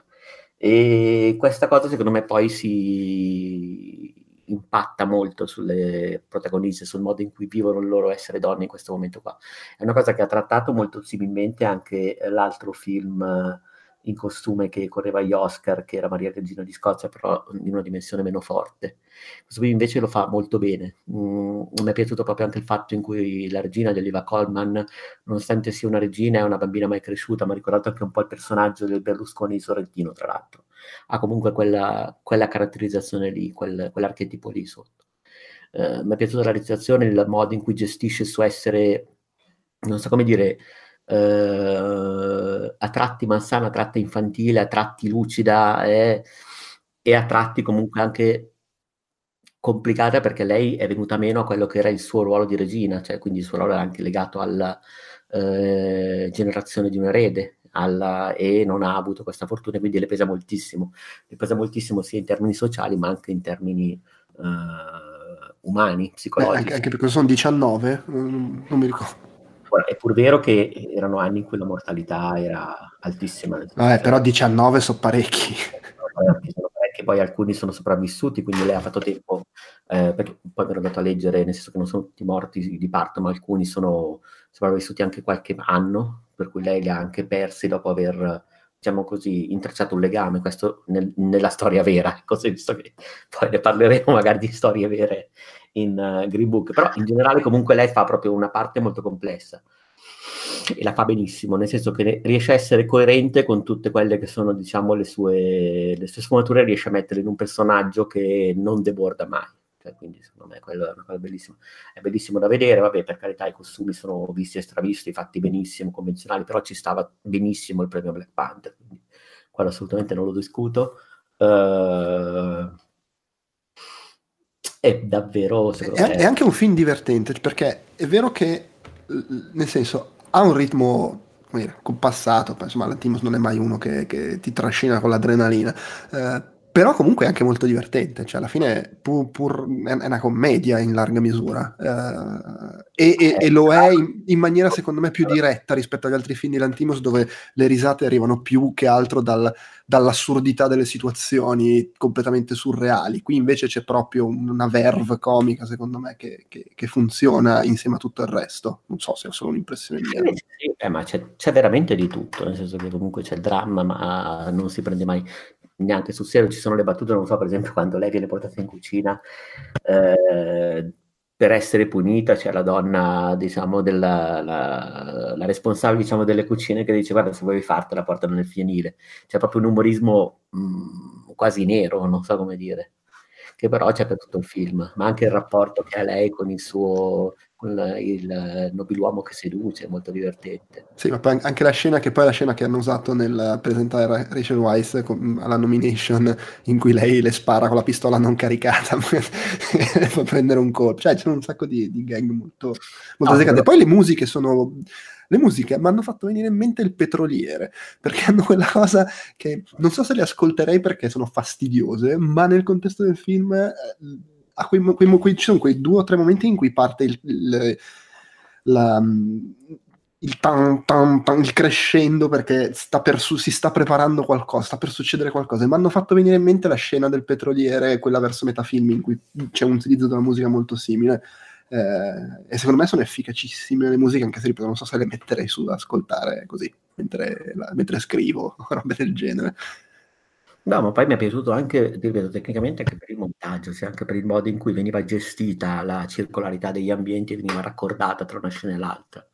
E questa cosa secondo me poi si impatta molto sulle protagoniste, sul modo in cui vivono il loro essere donne in questo momento qua. È una cosa che ha trattato molto similmente anche l'altro film in costume che correva agli Oscar, che era Maria Regina di Scozia, però in una dimensione meno forte. Questo qui invece lo fa molto bene. Mm, mi è piaciuto proprio anche il fatto in cui la regina di Oliva Colman, nonostante sia una regina, è una bambina mai cresciuta, ma ricordato anche un po' il personaggio del Berlusconi sorrentino, tra l'altro. Ha comunque quella, quella caratterizzazione lì, quel, quell'archetipo lì sotto. Uh, mi è piaciuta la recitazione, il modo in cui gestisce il suo essere, non so come dire, eh, a tratti malsana, a tratti infantile, a tratti lucida e, e a tratti comunque anche complicata perché lei è venuta meno a quello che era il suo ruolo di regina, cioè quindi il suo ruolo era anche legato alla eh, generazione di un erede alla, e non ha avuto questa fortuna, quindi le pesa moltissimo, le pesa moltissimo sia in termini sociali ma anche in termini eh, umani, psicologici. Beh, anche, anche, perché sono 19, non mi ricordo. Ora, è pur vero che erano anni in cui la mortalità era altissima. Vabbè, però 19 sono parecchi. Sono parecchi, poi alcuni sono sopravvissuti, quindi lei ha fatto tempo, eh, perché poi mi ero andato a leggere, nel senso che non sono tutti morti di parto, ma alcuni sono sopravvissuti anche qualche anno, per cui lei li ha anche persi dopo aver diciamo così, intrecciato un legame, questo nel, nella storia vera, così visto che poi ne parleremo magari di storie vere in uh, Green Book, però in generale comunque lei fa proprio una parte molto complessa e la fa benissimo, nel senso che riesce a essere coerente con tutte quelle che sono, diciamo, le sue, le sue sfumature, riesce a metterle in un personaggio che non deborda mai. Cioè, quindi secondo me quello è una cosa bellissima. È bellissimo da vedere, vabbè, per carità i costumi sono visti e stravisti, fatti benissimo, convenzionali, però ci stava benissimo il premio Black Panther, quindi quello assolutamente non lo discuto. Uh, è davvero è, me... è anche un film divertente perché è vero che nel senso ha un ritmo compassato insomma l'Antimos non è mai uno che, che ti trascina con l'adrenalina eh, però comunque è anche molto divertente, cioè alla fine pur, pur è una commedia in larga misura uh, e, e, e, lo è in, in, maniera secondo me più diretta rispetto agli altri film di Lantimos dove le risate arrivano più che altro dal, dall'assurdità delle situazioni completamente surreali, qui invece c'è proprio una verve comica secondo me che, che, che funziona insieme a tutto il resto, non so se è solo un'impressione mia. Eh, ma c'è, c'è veramente di tutto, nel senso che comunque c'è dramma ma non si prende mai neanche sul serio, ci sono le battute, non so, per esempio quando lei viene portata in cucina eh, per essere punita, c'è la donna, diciamo, della, la, la, responsabile, diciamo, delle cucine che dice guarda se vuoi fartela portala nel fienile. C'è proprio un umorismo mh, mm, quasi nero, non so come dire che però c'è per tutto il film, ma anche il rapporto che ha lei con il suo con il nobiluomo che seduce, è molto divertente. Sì, ma poi anche la scena che poi è la scena che hanno usato nel presentare Rachel Weisz alla nomination in cui lei le spara con la pistola non caricata e fa prendere un colpo. Cioè, c'è un sacco di, di gang molto, molto no, però... Poi le musiche sono le musiche mi hanno fatto venire in mente il petroliere, perché hanno quella cosa che non so se le ascolterei perché sono fastidiose, ma nel contesto del film eh, a quei, quei, quei, ci sono quei due o tre momenti in cui parte il, il, la, il, tan, tan, tan, il crescendo perché sta per su, si sta preparando qualcosa, sta per succedere qualcosa. E mi hanno fatto venire in mente la scena del petroliere, quella verso metafilm in cui c'è un utilizzo della musica molto simile. Eh, e secondo me sono efficacissime le musiche, anche se ripeto, non so se le metterei su da ascoltare così mentre, la, mentre scrivo o robe del genere. No, ma poi mi è piaciuto anche, ripeto, tecnicamente anche per il montaggio, sia anche per il modo in cui veniva gestita la circolarità degli ambienti e veniva raccordata tra una scena e l'altra.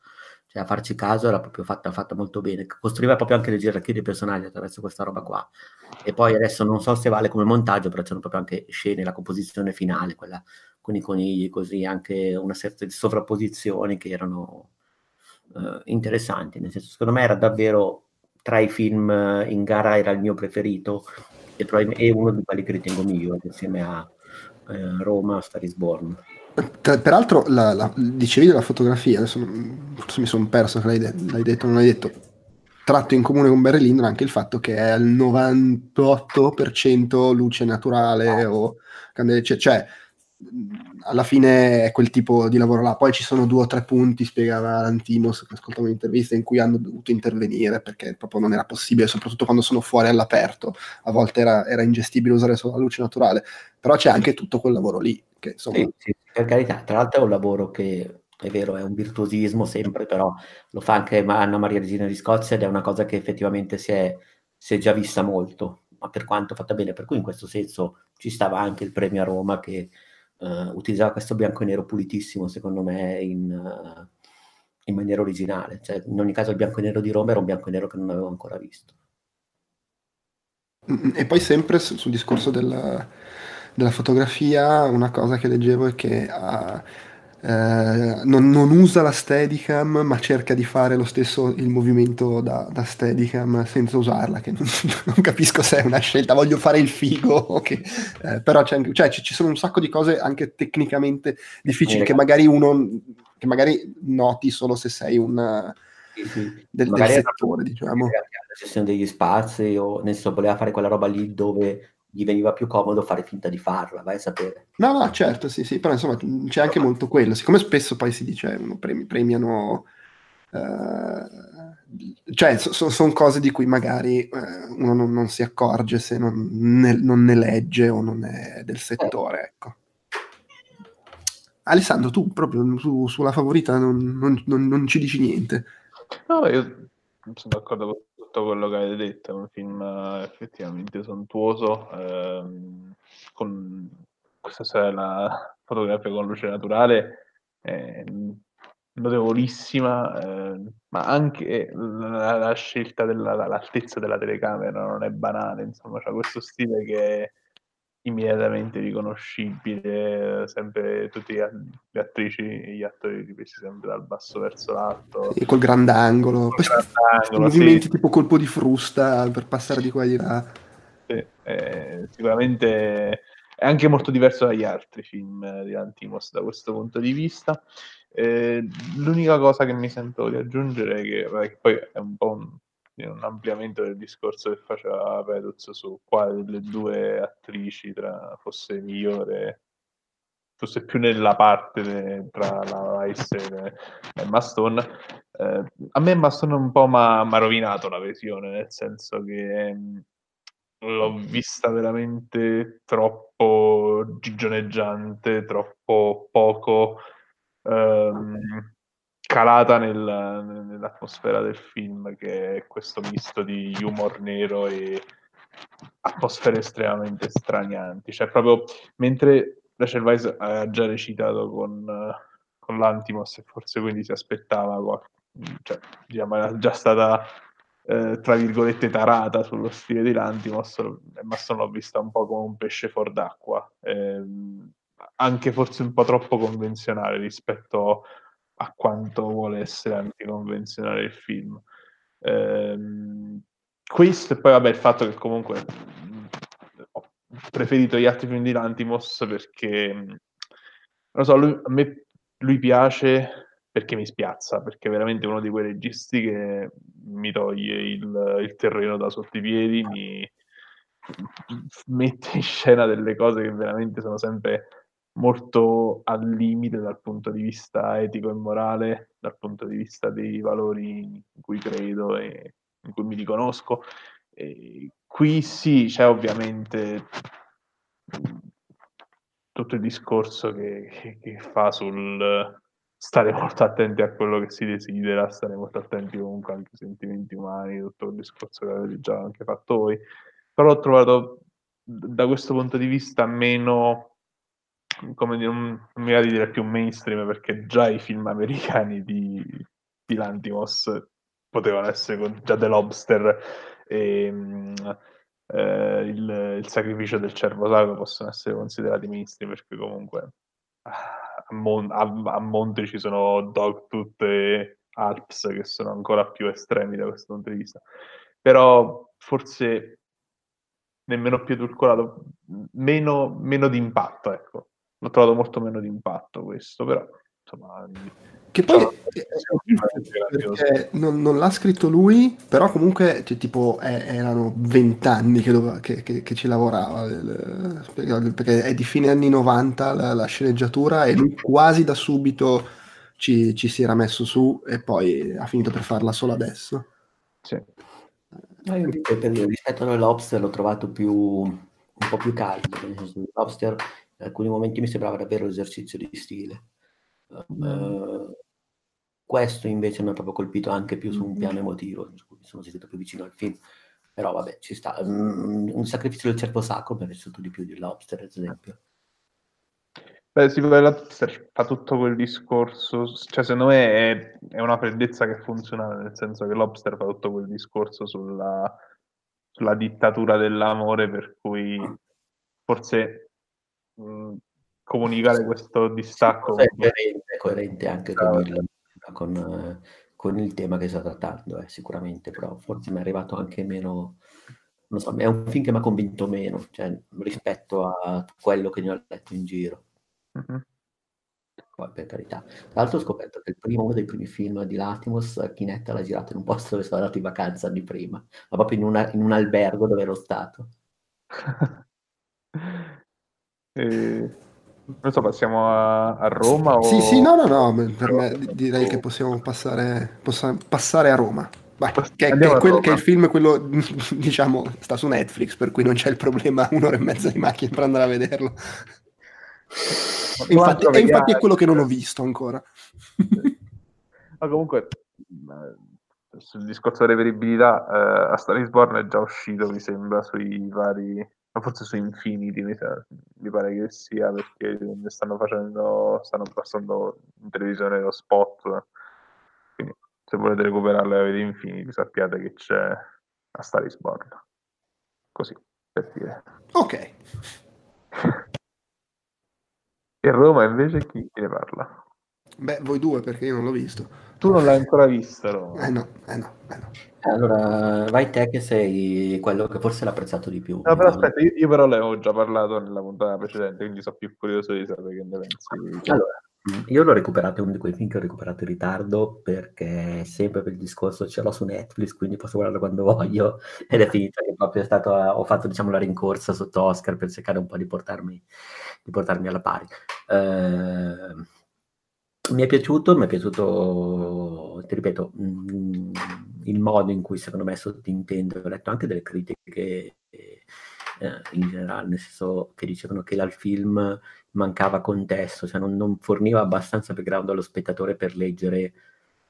Cioè, a farci caso era proprio fatta, fatta molto bene. Costruiva proprio anche le gerarchie dei personaggi attraverso questa roba qua. E poi adesso non so se vale come montaggio, però c'erano proprio anche scene, la composizione finale, quella con i conigli, così anche una serie di sovrapposizioni che erano uh, interessanti. Nel senso, secondo me era davvero tra i film in gara era il mio preferito e, è uno di quelli che ritengo migliore insieme a eh, Roma, Star is Born. Peraltro, la, la, dicevi della fotografia, adesso forse mi sono perso, l'hai, de- l'hai detto, non l'hai detto. tratto in comune con Barry Lyndon anche il fatto che è al 98% luce naturale o candele, cioè, cioè alla fine è quel tipo di lavoro là. Poi ci sono due o tre punti, spiegava Lantimos, che ascoltavo un'intervista, in cui hanno dovuto intervenire perché proprio non era possibile, soprattutto quando sono fuori all'aperto. A volte era, era ingestibile usare solo la luce naturale, però c'è anche tutto quel lavoro lì. Che, insomma... sì, sì, per carità, tra l'altro è un lavoro che è vero, è un virtuosismo sempre, però lo fa anche Anna Maria Regina di Scozia ed è una cosa che effettivamente si è, si è già vista molto, ma per quanto fatta bene. Per cui in questo senso ci stava anche il premio a Roma che uh, utilizzava questo bianco e nero pulitissimo, secondo me, in, uh, in, maniera originale. Cioè, in ogni caso il bianco e nero di Roma era un bianco e nero che non avevo ancora visto. E poi sempre sul discorso della, della fotografia, una cosa che leggevo è che uh, eh, non, non, usa la Steadicam ma cerca di fare lo stesso il movimento da, da Steadicam senza usarla che non, non, capisco se è una scelta voglio fare il figo okay. eh, però c'è, cioè, ci, ci, sono un sacco di cose anche tecnicamente difficili che magari uno che magari noti solo se sei un del, del settore diciamo. la gestione degli spazi o nel senso voleva fare quella roba lì dove gli veniva più comodo fare finta di farla, vai a sapere. No, no, certo, sì, sì, però insomma c'è anche molto quello, siccome spesso poi si dice, premi, premiano, eh, cioè so, sono cose di cui magari eh, uno non, non, si accorge se non ne, non ne, legge o non è del settore, ecco. Alessandro, tu proprio su, sulla favorita non, non, ci dici niente. No, io sono d'accordo con tutto quello che avete detto, è un film eh, effettivamente sontuoso, ehm, con questa sera la fotografia con luce naturale, eh, notevolissima, eh, ma anche la, la scelta dell'altezza della telecamera non è banale, insomma, c'è questo stile che è immediatamente riconoscibile, sempre tutte le attrici e gli attori ripresi sempre dal basso verso l'alto. E col grandangolo, col grandangolo movimenti sì. tipo colpo di frusta per passare di qua e di là. Sì, eh, sicuramente è anche molto diverso dagli altri film di Antimos da questo punto di vista. Eh, l'unica cosa che mi sento di aggiungere è che, che poi è un po' un un ampliamento del discorso che faceva Peduz su quale delle due attrici tra, fosse migliore, fosse più nella parte de, tra la Rice e Emma Stone. Eh, a me Emma Stone un po' mi ha rovinato la visione, nel senso che mh, l'ho vista veramente troppo gigioneggiante, troppo poco... Um, calata nel, nell'atmosfera del film, che è questo misto di humor nero e atmosfere estremamente stranianti. Cioè, proprio mentre Rachel Weisz ha già recitato con, con l'Antimos e forse quindi si aspettava, cioè, diciamo, era già stata eh, tra virgolette tarata sullo stile di Lantimos, ma sono l'ho vista un po' come un pesce fuor d'acqua, eh, anche forse un po' troppo convenzionale rispetto a quanto vuole essere anticonvenzionale il film. Ehm, questo e poi vabbè il fatto che comunque ho preferito gli altri film di Lantimos perché non lo so, lui, a me lui piace perché mi spiazza, perché è veramente uno di quei registi che mi toglie il, il terreno da sotto i piedi, mi mette in scena delle cose che veramente sono sempre molto al limite dal punto di vista etico e morale, dal punto di vista dei valori in cui credo e in cui mi riconosco. E qui sì, c'è ovviamente tutto il discorso che, che, che, fa sul stare molto attenti a quello che si desidera, stare molto attenti comunque anche ai sentimenti umani, tutto il discorso che avete già anche fatto voi. Però ho trovato da questo punto di vista meno come dire, non, non mi va di dire più mainstream perché già i film americani di, di Lantimos potevano essere con, già The Lobster e mm, eh, il, il, sacrificio del cervo sacro possono essere considerati mainstream perché comunque ah, a, mon- a, a monte ci sono Dogtooth e Alps che sono ancora più estremi da questo punto di vista. Però forse nemmeno più edulcorato meno, meno di impatto ecco l'ho trovato molto meno di impatto questo, però insomma... Che poi perché non, non, l'ha scritto lui, però comunque cioè, tipo eh, erano vent'anni che, che, che, che, ci lavorava, perché è di fine anni 90 la, la sceneggiatura e lui quasi da subito ci, ci, si era messo su e poi ha finito per farla solo adesso. Sì. No, io rispetto a Lobster l'ho trovato più, un po' più caldo, Lobster in alcuni momenti mi sembrava davvero l'esercizio di stile. Uh, questo invece mi ha proprio colpito anche più su un piano emotivo, sono sentito più vicino al film. Però vabbè, ci sta. Um, un sacrificio del cervo sacro mi è piaciuto di più di Lobster, ad esempio. Beh, sì, Lobster fa tutto quel discorso, cioè secondo me è, è, una freddezza che funziona, nel senso che Lobster fa tutto quel discorso sulla, sulla dittatura dell'amore, per cui forse mh, comunicare questo distacco... È coerente, è coerente anche con il, con, con il tema che sta trattando, eh, sicuramente, però forse mi è arrivato anche meno, non so, è un film che mi ha convinto meno, cioè, rispetto a quello che ne ho letto in giro. Mm-hmm. Poi, per carità. Tra l'altro ho scoperto che il primo, uno dei primi film di Latimus, Chinetta l'ha girato in un posto dove sono andato in vacanza anni prima, ma proprio in, una, in un albergo dove ero stato. e non so, passiamo a, a Roma? O... Sì, sì, no, no, no, per me direi che possiamo passare, possiamo passare a Roma. Vai, che, che, quel, che, il film, quello, diciamo, sta su Netflix, per cui non c'è il problema un'ora e mezza di macchina per andare a vederlo. Infatti, e infatti è quello che non ho visto ancora. Ma comunque, sul discorso di reperibilità, eh, a Star is Born è già uscito, mi sembra, sui vari forse su Infinity mi, mi, pare che sia perché stanno facendo stanno passando in televisione lo spot. Quindi se volete recuperarlo e avete Infinity sappiate che c'è a Star is Born. Così per dire. Ok. E Roma invece chi ne parla? Beh voi due perché io non l'ho visto tu non l'hai ancora visto Roma eh no, eh no, eh no. Allora, vai te che sei quello che forse l'ha apprezzato di più. No, però aspetta, io, io però l'avevo già parlato nella puntata precedente, quindi sono più curioso di sapere che ne pensi. Allora, io l'ho recuperato, è uno di quei film che ho recuperato in ritardo perché sempre per il discorso ce l'ho su Netflix, quindi posso guardarlo quando voglio ed è finita che proprio è stato, ho fatto diciamo la rincorsa sotto Oscar per cercare un po' di portarmi, di portarmi alla pari. Uh, mi è piaciuto, mi è piaciuto, ti ripeto, mh, mm, il modo in cui secondo me sottintendo, ho letto anche delle critiche eh, in generale, nel senso che dicevano che al film mancava contesto, cioè non, non forniva abbastanza background allo spettatore per leggere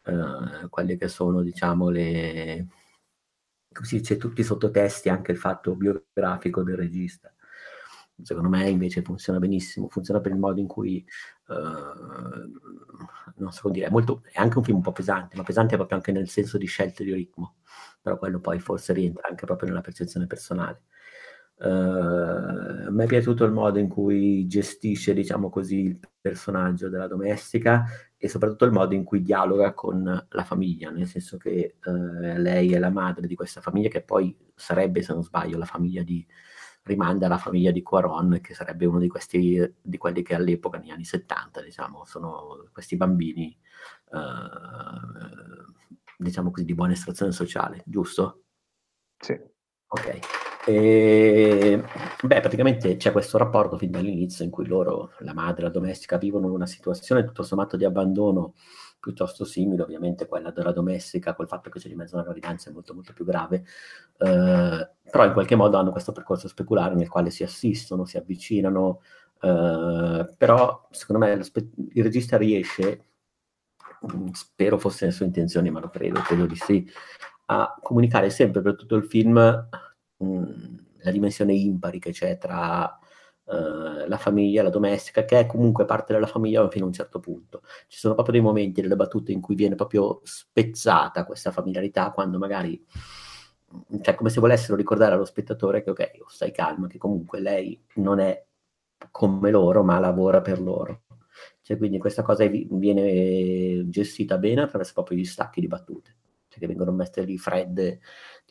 eh, quelle che sono, diciamo, le... così c'è tutti i sottotesti, anche il fatto biografico del regista. Secondo me invece funziona benissimo, funziona per il modo in cui, uh, non so come dire, è, molto, è anche un film un po' pesante, ma pesante proprio anche nel senso di scelte di ritmo, però quello poi forse rientra anche proprio nella percezione personale. Uh, a me è piaciuto il modo in cui gestisce, diciamo così, il personaggio della domestica e soprattutto il modo in cui dialoga con la famiglia, nel senso che uh, lei è la madre di questa famiglia che poi sarebbe, se non sbaglio, la famiglia di, rimanda alla famiglia di Quaron, che sarebbe uno di, questi, di quelli che all'epoca, negli anni 70, diciamo, sono questi bambini, eh, diciamo così, di buona estrazione sociale, giusto? Sì. Ok. E, beh, praticamente c'è questo rapporto fin dall'inizio in cui loro, la madre la domestica, vivono una situazione tutto sommato di abbandono piuttosto simile, ovviamente quella della domestica, col fatto che c'è di mezzo una gravidanza è molto molto più grave, eh, però in qualche modo hanno questo percorso speculare nel quale si assistono, si avvicinano, eh, però secondo me il regista riesce, mm, spero fosse le sue intenzioni, ma lo credo, credo di sì, a comunicare sempre per tutto il film mh, mm, la dimensione impari che c'è tra uh, la famiglia, la domestica, che è comunque parte della famiglia fino a un certo punto. Ci sono proprio dei momenti delle battute in cui viene proprio spezzata questa familiarità, quando magari, cioè come se volessero ricordare allo spettatore che ok, stai calma, che comunque lei non è come loro, ma lavora per loro. Cioè, quindi questa cosa viene gestita bene attraverso proprio gli stacchi di battute, cioè che vengono messe lì fredde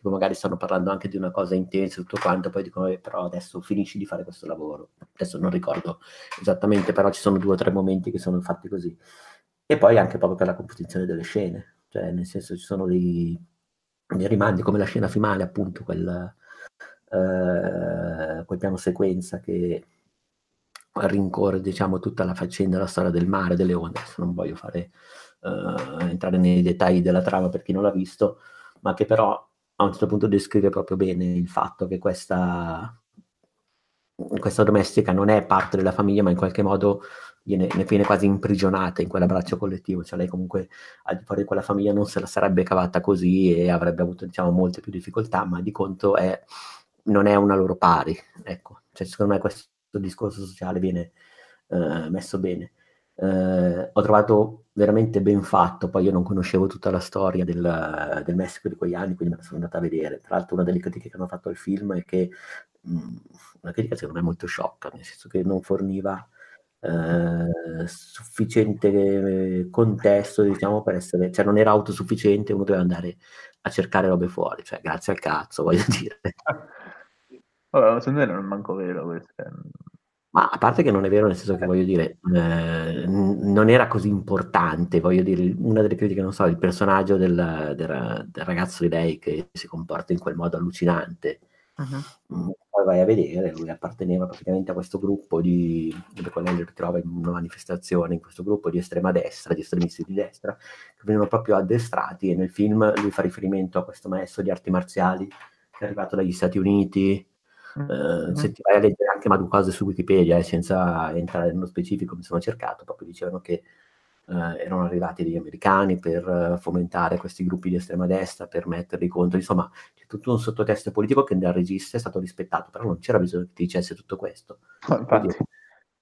tipo magari stanno parlando anche di una cosa intensa, tutto quanto, poi dicono, eh, però adesso finisci di fare questo lavoro. Adesso non ricordo esattamente, però ci sono due o tre momenti che sono fatti così. e poi anche proprio per la composizione delle scene, cioè nel senso ci sono dei, dei rimandi come la scena finale, appunto, quel, eh, quel piano sequenza che rincorre diciamo tutta la faccenda, la storia del mare, delle onde, adesso non voglio fare, eh, entrare nei dettagli della trama per chi non l'ha visto, ma che però a un certo punto descrive proprio bene il fatto che questa, questa domestica non è parte della famiglia, ma in qualche modo viene, ne viene quasi imprigionata in quell'abbraccio collettivo, cioè lei comunque al di fuori di quella famiglia non se la sarebbe cavata così e avrebbe avuto diciamo molte più difficoltà, ma di conto è, non è una loro pari, ecco, cioè secondo me questo discorso sociale viene eh, messo bene. Eh, ho trovato veramente ben fatto, poi io non conoscevo tutta la storia del, del, Messico di quegli anni, quindi me la sono andata a vedere. Tra l'altro una delle critiche che hanno fatto al film è che, mh, una critica secondo me molto sciocca, nel senso che non forniva eh, sufficiente contesto, diciamo, per essere, cioè non era autosufficiente, uno doveva andare a cercare robe fuori, cioè grazie al cazzo, voglio dire. Allora, secondo me non è manco vero questo. Ma a parte che non è vero, nel senso che voglio dire, eh, non era così importante, voglio dire, una delle critiche, non so, il personaggio del, del, del, ragazzo di lei che si comporta in quel modo allucinante. Uh-huh. Poi vai a vedere, lui apparteneva praticamente a questo gruppo di, lei lo ritrova in una manifestazione, in questo gruppo di estrema destra, di estremisti di destra, che venivano proprio addestrati e nel film lui fa riferimento a questo maestro di arti marziali che è arrivato dagli Stati Uniti, Uh, se ti vai a leggere anche ma cose su Wikipedia, eh, senza entrare nello specifico, mi sono cercato, proprio dicevano che uh, erano arrivati degli americani per uh, fomentare questi gruppi di estrema destra, per metterli contro, insomma, c'è tutto un sottotesto politico che dal regista è stato rispettato, però non c'era bisogno che ti dicesse tutto questo. Quindi,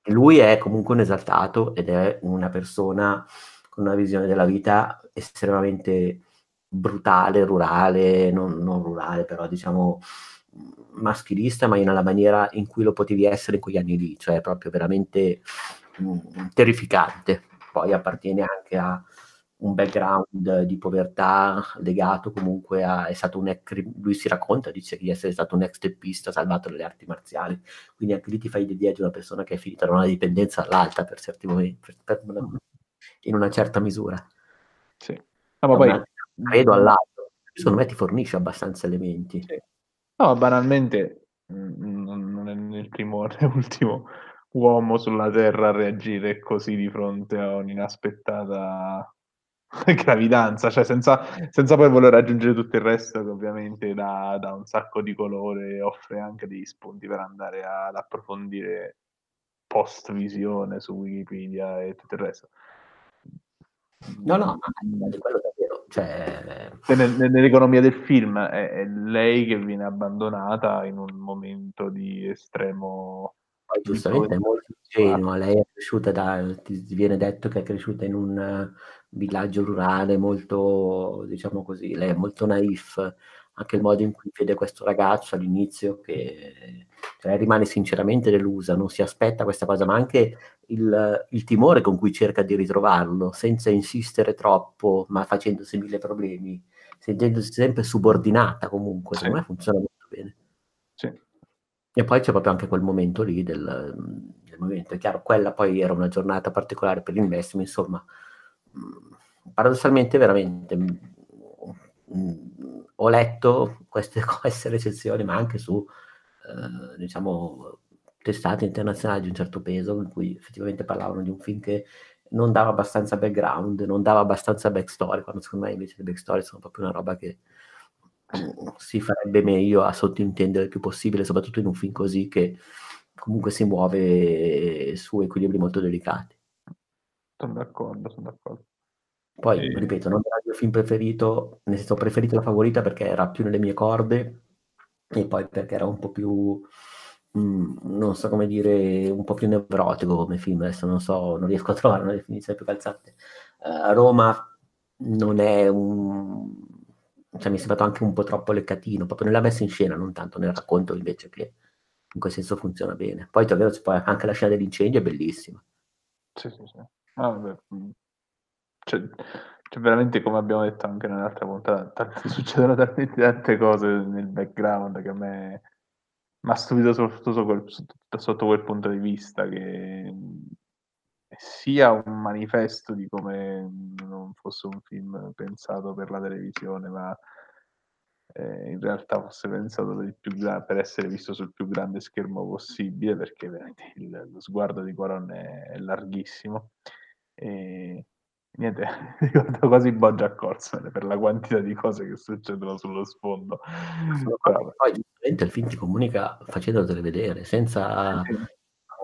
lui è comunque un esaltato ed è una persona con una visione della vita estremamente brutale, rurale, non, non rurale, però diciamo maschilista, ma nella maniera in cui lo potevi essere in quegli anni lì, cioè proprio veramente mh, mm, terrificante. Poi appartiene anche a un background di povertà legato comunque a è stato un ex, lui si racconta, dice di essere stato un ex teppista salvato dalle arti marziali, quindi anche lì ti fai l'idea di una persona che è finita da una dipendenza all'alta per certi momenti, per, per una, in una certa misura. Sì. No, ma poi... Credo all'altro, secondo me ti fornisce abbastanza elementi. Sì No, banalmente mm, non è né il primo né l'ultimo uomo sulla Terra a reagire così di fronte a un'inaspettata gravidanza, cioè senza, senza poi voler aggiungere tutto il resto che ovviamente dà, dà un sacco di colore e offre anche degli spunti per andare ad approfondire post visione su Wikipedia e tutto il resto. No, no, ma di quello davvero, cioè... Nel, nell'economia del film è, è, lei che viene abbandonata in un momento di estremo... Poi, giustamente è molto ingenua, lei è cresciuta da... ti viene detto che è cresciuta in un villaggio rurale molto, diciamo così, lei è molto naif, anche il modo in cui vede questo ragazzo all'inizio che cioè, rimane sinceramente delusa, non si aspetta questa cosa, ma anche il, il, timore con cui cerca di ritrovarlo, senza insistere troppo, ma facendosi mille problemi, sentendosi sempre subordinata comunque, secondo me funziona molto bene. Sì. E poi c'è proprio anche quel momento lì del, del momento, è chiaro, quella poi era una giornata particolare per l'investment, insomma, paradossalmente veramente ho letto queste, queste recensioni, ma anche su, eh, diciamo, testate internazionali di un certo peso, in cui effettivamente parlavano di un film che non dava abbastanza background, non dava abbastanza backstory, quando secondo me invece le backstory sono proprio una roba che mm, si farebbe meglio a sottintendere il più possibile, soprattutto in un film così che comunque si muove su equilibri molto delicati. Sono d'accordo, sono d'accordo. Poi, e... ripeto, non era il mio film preferito, nel senso ho preferito la favorita perché era più nelle mie corde e poi perché era un po' più, mh, mm, non so come dire, un po' più nevrotico come film, adesso non so, non riesco a trovare una definizione più calzante. Uh, Roma non è un... cioè mi è sembrato anche un po' troppo leccatino, proprio nella messa in scena, non tanto nel racconto invece che in quel senso funziona bene. Poi davvero anche la scena dell'incendio è bellissima. Sì, sì, sì. Ah, beh, mm. Cioè, cioè, veramente, come abbiamo detto anche nell'altra puntata, t- succedono talmente tante cose nel background che a me mi ha stupito sotto, sotto, quel, sotto, sotto quel punto di vista che sia un manifesto di come non fosse un film pensato per la televisione, ma eh, in realtà fosse pensato per, gra- per, essere visto sul più grande schermo possibile, perché veramente il, lo sguardo di Quaron è, è larghissimo. E niente, ricordo quasi Bojack Horseman per la quantità di cose che succedono sullo sfondo. Poi il film ti comunica facendotele vedere, senza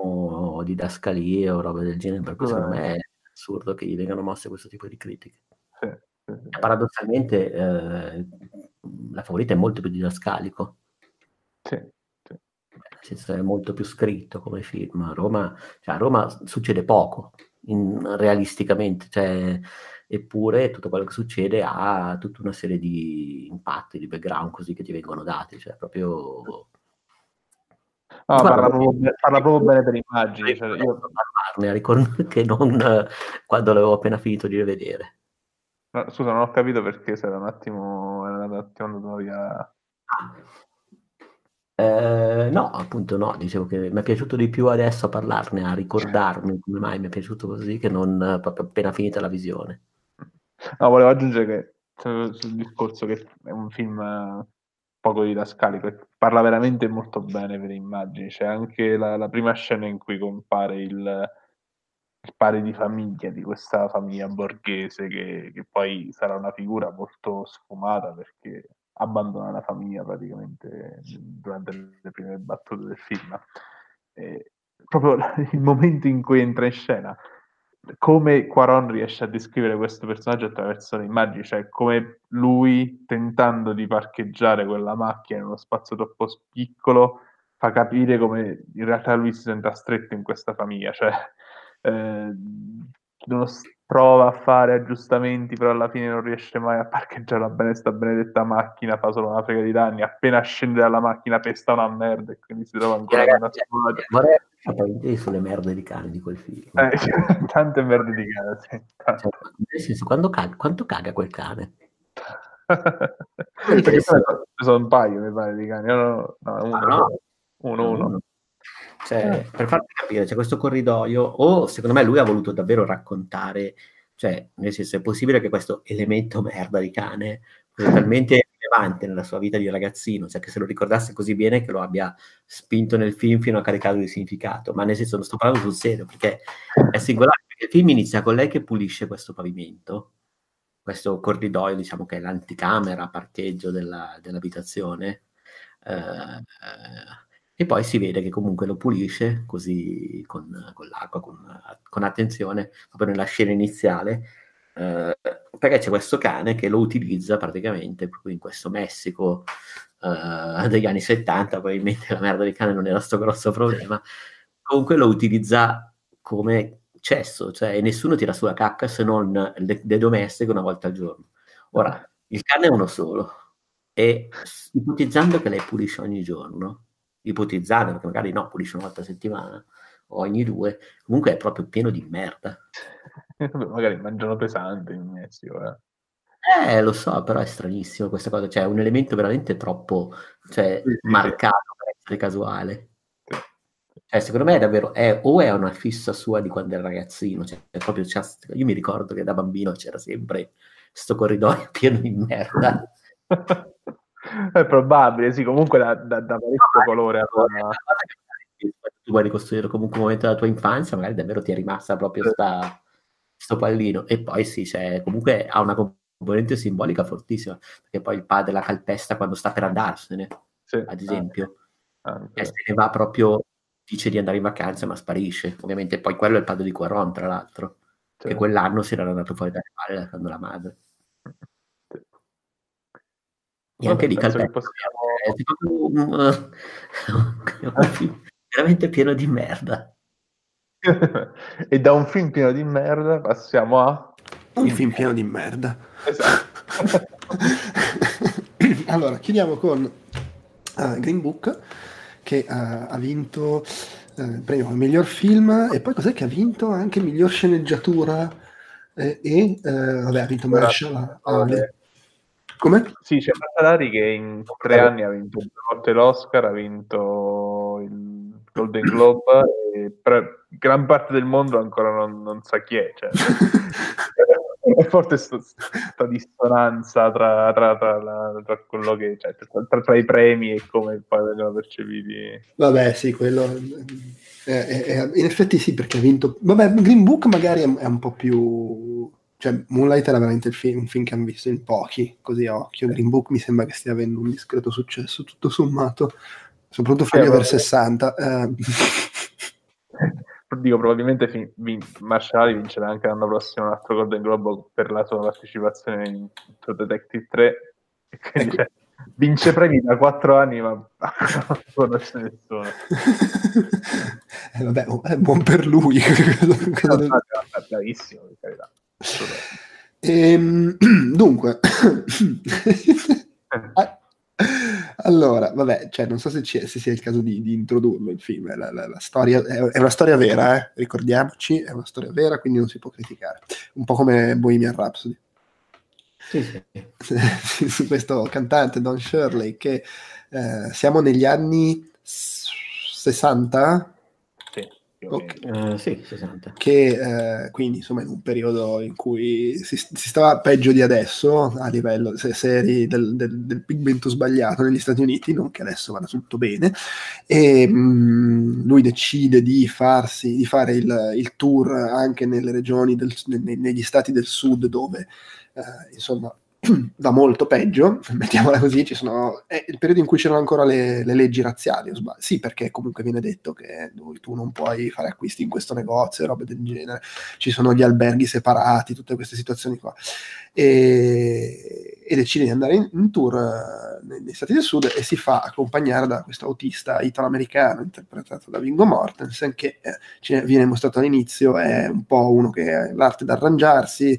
o didascalie o robe del genere, per cui secondo me è assurdo che gli vengano mosse questo tipo di critiche. Sì. Paradossalmente eh, la favorita è molto più didascalico. Sì. È molto più scritto come film. A Roma, cioè a Roma succede poco, in, realisticamente, cioè, eppure tutto quello che succede ha tutta una serie di impatti, di background così che ti vengono dati, cioè proprio No, parla, proprio, parla, proprio, bene per immagini. Cioè io... parlarne, ricordo che non quando l'avevo appena finito di rivedere. No, scusa, non ho capito perché se era un attimo, era un attimo andato via. Eh, no, appunto no, dicevo che mi è piaciuto di più adesso a parlarne, a ricordarmi come mai mi è piaciuto così che non proprio appena finita la visione. No, volevo aggiungere che sul discorso che è un film poco didascalico e parla veramente molto bene per immagini. C'è anche la, la prima scena in cui compare il, il, padre di famiglia di questa famiglia borghese che, che, poi sarà una figura molto sfumata perché abbandona la famiglia praticamente durante le prime battute del film. E proprio il momento in cui entra in scena come Quaron riesce a descrivere questo personaggio attraverso le immagini, cioè come lui tentando di parcheggiare quella macchina in uno spazio troppo piccolo fa capire come in realtà lui si senta stretto in questa famiglia, cioè eh, uno prova a fare aggiustamenti, però alla fine non riesce mai a parcheggiare bene sta benedetta macchina, fa solo una frega di danni, appena scende dalla macchina pesta una merda e quindi si trova ancora in una squadra. Vorrei sapere sulle merde di cane di quel film. Eh, tante merde di cane, sì. Cioè, nel senso, quando caga, quanto caga quel cane? sono un paio, mi pare, di cani. No, no, uno, ah, no. uno, uno. Cioè, per farti capire, c'è questo corridoio, o secondo me lui ha voluto davvero raccontare, cioè, nel senso, è possibile che questo elemento merda di cane sia talmente rilevante nella sua vita di ragazzino, cioè che se lo ricordasse così bene che lo abbia spinto nel film fino a caricarlo di significato, ma nel senso non sto parlando sul serio, perché è singolare, perché il film inizia con lei che pulisce questo pavimento, questo corridoio, diciamo che è l'anticamera, parcheggio della, dell'abitazione, eh, eh, e poi si vede che comunque lo pulisce così con, con l'acqua, con, con, attenzione, proprio nella scena iniziale, eh, perché c'è questo cane che lo utilizza praticamente proprio in questo Messico eh, degli anni 70, probabilmente la merda di cane non era sto grosso problema, comunque lo utilizza come cesso, cioè nessuno tira sulla cacca se non le, le domestiche una volta al giorno. Ora, il cane è uno solo e ipotizzando che lei pulisce ogni giorno, ipotizzare, perché magari no, pulisce una volta a settimana o ogni due, comunque è proprio pieno di merda. magari mangiano pesante in Messico, eh. Eh, lo so, però è stranissimo questa cosa, cioè è un elemento veramente troppo cioè, sì, sì, marcato per essere casuale. Cioè, secondo me è davvero, è, o è una fissa sua di quando era ragazzino, cioè, proprio, io mi ricordo che da bambino c'era sempre questo corridoio pieno di merda. È probabile, sì, comunque da, da, da parecchio colore. Allora. Tu vuoi ricostruire comunque un momento della tua infanzia, magari davvero ti è rimasta proprio sta, sto pallino. E poi sì, cioè, comunque ha una componente simbolica fortissima, perché poi il padre la calpesta quando sta per andarsene, sì, ad esempio. Anche. E se ne va proprio, dice di andare in vacanza, ma sparisce. Ovviamente poi quello è il padre di Quaron, tra l'altro, sì. che quell'anno si era andato fuori dalle palle lasciando la madre. E anche lì Calpesta possiamo... è un film veramente pieno di merda. e da un film pieno di merda passiamo a... Un film pieno di merda. Esatto. allora, chiudiamo con uh, Green Book che uh, ha vinto uh, il premio come miglior film e poi cos'è che ha vinto anche miglior sceneggiatura eh, e vabbè ha vinto Marshall a, a, come? Sì, c'è Mazzalari che in tre anni ha vinto due volte l'Oscar, ha vinto il Golden Globe e per gran parte del mondo ancora non, non sa chi è. Cioè. è forte questa dissonanza tra, tra, tra, tra, quello che cioè, tra, i premi e come poi vengono percepiti. Vabbè, sì, quello è, è, è, in effetti sì, perché ha vinto. Vabbè, Green Book magari è, un po' più. Cioè, Moonlight era veramente il film, un film che hanno visto in pochi, così a occhio. Green Book mi sembra che stia avendo un discreto successo, tutto sommato, soprattutto fra gli over 60. Eh. dico probabilmente fin- vin- Marshall vincerà anche l'anno prossimo un altro Golden Globe per la sua partecipazione in True Detective 3 e quindi ecco. cioè, vince premi da 4 anni ma non conosce nessuno eh, vabbè è buon per lui bravissimo di carità ehm, dunque eh. Allora, vabbè, cioè, non so se, se, sia il caso di, di introdurlo il film. La, la, la storia, è, è, una storia vera, eh? ricordiamoci, è una storia vera, quindi non si può criticare. Un po' come Bohemian Rhapsody. Sì, sì. Su questo cantante Don Shirley, che eh, siamo negli anni 60, Okay. Uh, sì, 60. Che eh, quindi insomma in un periodo in cui si, si, stava peggio di adesso a livello se, seri del, del, del, pigmento sbagliato negli Stati Uniti, non che adesso vada tutto bene, e mh, mm, lui decide di farsi di fare il, il tour anche nelle regioni del, negli stati del sud dove eh, insomma va molto peggio, mettiamola così, sono, è il periodo in cui c'erano ancora le, le leggi razziali, sì perché comunque viene detto che tu non puoi fare acquisti in questo negozio e robe del genere, ci sono gli alberghi separati, tutte queste situazioni qua, e, e decide di andare in, in tour uh, negli Stati del Sud e si fa accompagnare da questo autista italo-americano interpretato da Vingo Mortensen che eh, viene mostrato all'inizio, è un po' uno che ha l'arte d'arrangiarsi,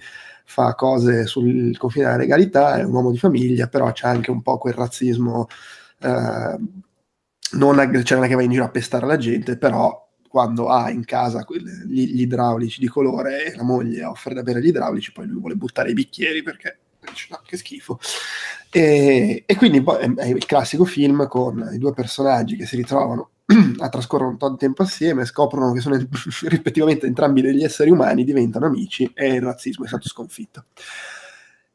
fa cose sul confine della legalità, è un uomo di famiglia, però c'è anche un po' quel razzismo, eh, non, ag- cioè non è che va in giro a pestare la gente, però quando ha in casa gli, gli, idraulici di colore e la moglie offre da bere gli idraulici, poi lui vuole buttare i bicchieri perché dice no, che schifo. E, e quindi è il classico film con i due personaggi che si ritrovano a trascorrere un po' di tempo assieme, scoprono che sono rispettivamente entrambi degli esseri umani, diventano amici e il razzismo è stato sconfitto.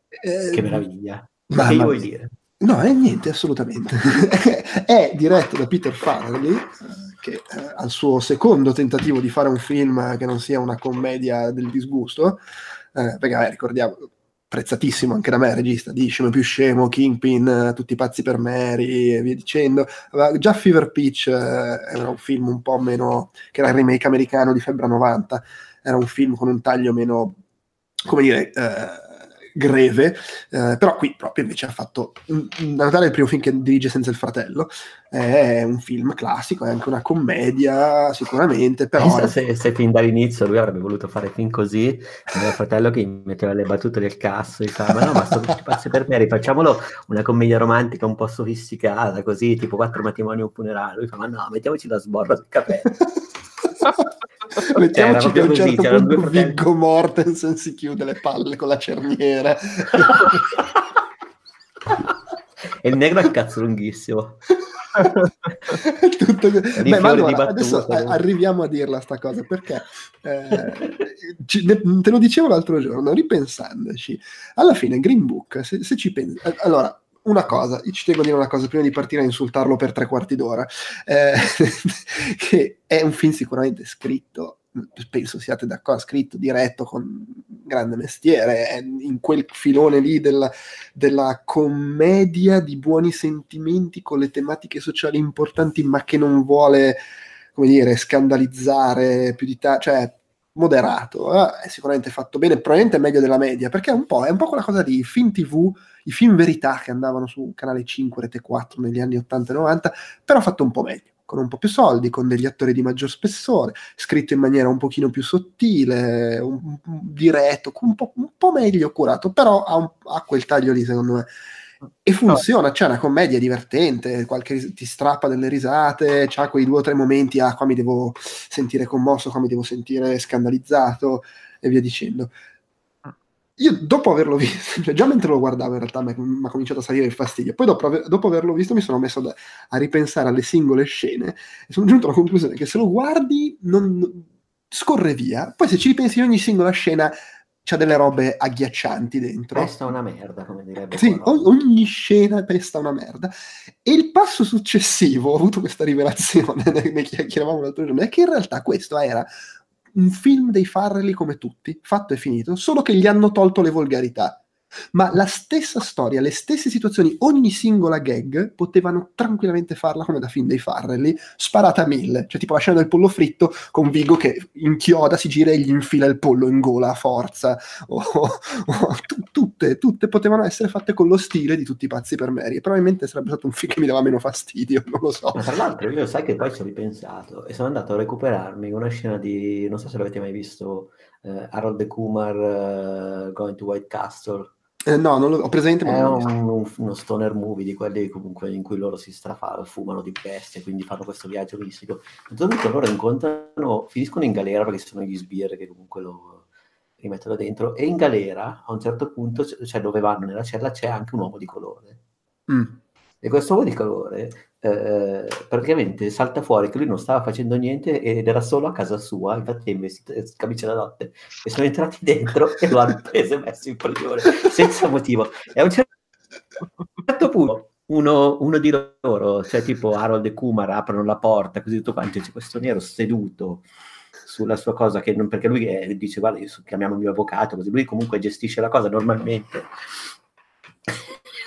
Eh, che meraviglia. Ma che vuoi dire? No, è niente, assolutamente. è diretto da Peter Farrelly, che eh, al suo secondo tentativo di fare un film che non sia una commedia del disgusto, eh, perché vabbè, ricordiamo, apprezzatissimo anche da me, regista di Scemo più Scemo, Kingpin, Tutti pazzi per Mary e via dicendo. Già Fever Pitch eh, era un film un po' meno, che era il remake americano di Febbra 90, era un film con un taglio meno, come dire, eh, greve, eh, però qui proprio invece ha fatto da notare il primo film che dirige senza il fratello, è un film classico, è anche una commedia sicuramente, però... Pensa se, se fin dall'inizio lui avrebbe voluto fare film così, il fratello che metteva le battute del cazzo, diceva ma no, ma sto pazzi per me, rifacciamolo una commedia romantica un po' sofisticata, così, tipo quattro matrimoni e un funerale, lui fa ma no, mettiamoci la sborra sul capello. Mettiamoci che a un certo così, punto Viggo Mortensen si chiude le palle con la cerniera. e il negro è il cazzo lunghissimo. Tutto... Beh, ma allora, adesso arriviamo a dirla sta cosa perché eh, ci, te lo dicevo l'altro giorno ripensandoci alla fine Green Book se, se ci pensi allora una cosa, ci tengo a dire una cosa prima di partire a insultarlo per tre quarti d'ora, eh, che è un film sicuramente scritto, penso siate d'accordo, scritto, diretto con grande mestiere, in quel filone lì della, della commedia di buoni sentimenti con le tematiche sociali importanti, ma che non vuole, come dire, scandalizzare più di tanto, cioè moderato, eh? è sicuramente fatto bene, probabilmente è meglio della media, perché è un po', è un po' quella cosa di film tv, i film verità che andavano su Canale 5, Rete 4 negli anni 80 e 90, però fatto un po' meglio, con un po' più soldi, con degli attori di maggior spessore, scritto in maniera un pochino più sottile, un, un, diretto, un po', un po', meglio curato, però ha, un, ha quel taglio lì secondo me. E funziona, c'è una commedia divertente, qualche, ti strappa delle risate, c'ha quei due o tre momenti, ah qua mi devo sentire commosso, qua mi devo sentire scandalizzato e via dicendo. Io dopo averlo visto, cioè già mentre lo guardavo in realtà mi ha cominciato a salire il fastidio, poi dopo, aver, dopo averlo visto mi sono messo da, a ripensare alle singole scene e sono giunto alla conclusione che se lo guardi non, scorre via, poi se ci ripensi ogni singola scena c'ha delle robe agghiaccianti dentro. Pesta una merda, come direbbe. Sì, o- ogni scena pesta una merda. E il passo successivo, ho avuto questa rivelazione, ne chiacchieravamo l'altro giorno, è che in realtà questo era un film dei Farrelly come tutti, fatto e finito, solo che gli hanno tolto le volgarità ma la stessa storia, le stesse situazioni, ogni singola gag potevano tranquillamente farla come da film dei Farrelly, sparata a mille, cioè tipo la scena del pollo fritto con Vigo che inchioda, si gira e gli infila il pollo in gola a forza, o, o, t- tutte, tutte potevano essere fatte con lo stile di tutti i pazzi per Mary, probabilmente sarebbe stato un film che mi dava meno fastidio, non lo so. Ma tra l'altro io sai che poi ci ho ripensato e sono andato a recuperarmi una scena di, non so se l'avete mai visto, uh, Harold Kumar uh, Going to White Castle, eh, no, non lo, ho presente. Ma è un, uno stoner movie di quelli comunque in cui loro si strafano, fumano di bestie, quindi fanno questo viaggio mistico. Punto loro incontrano, finiscono in galera perché sono gli sbirri che comunque lo rimettono dentro, e in galera a un certo punto, cioè dove vanno nella cella, c'è anche un uomo di colore. Mm. E questo uomo di colore eh, praticamente salta fuori che lui non stava facendo niente ed era solo a casa sua, infatti è investito in camicia da notte, e sono entrati dentro e lo hanno preso e messo in prigione senza motivo. E a un certo punto uno, uno, di loro, cioè tipo Harold e Kumar, aprono la porta, così tutto quanto, c'è questo nero seduto sulla sua cosa, che non, perché lui è, dice guarda, io chiamiamo il mio avvocato, così lui comunque gestisce la cosa normalmente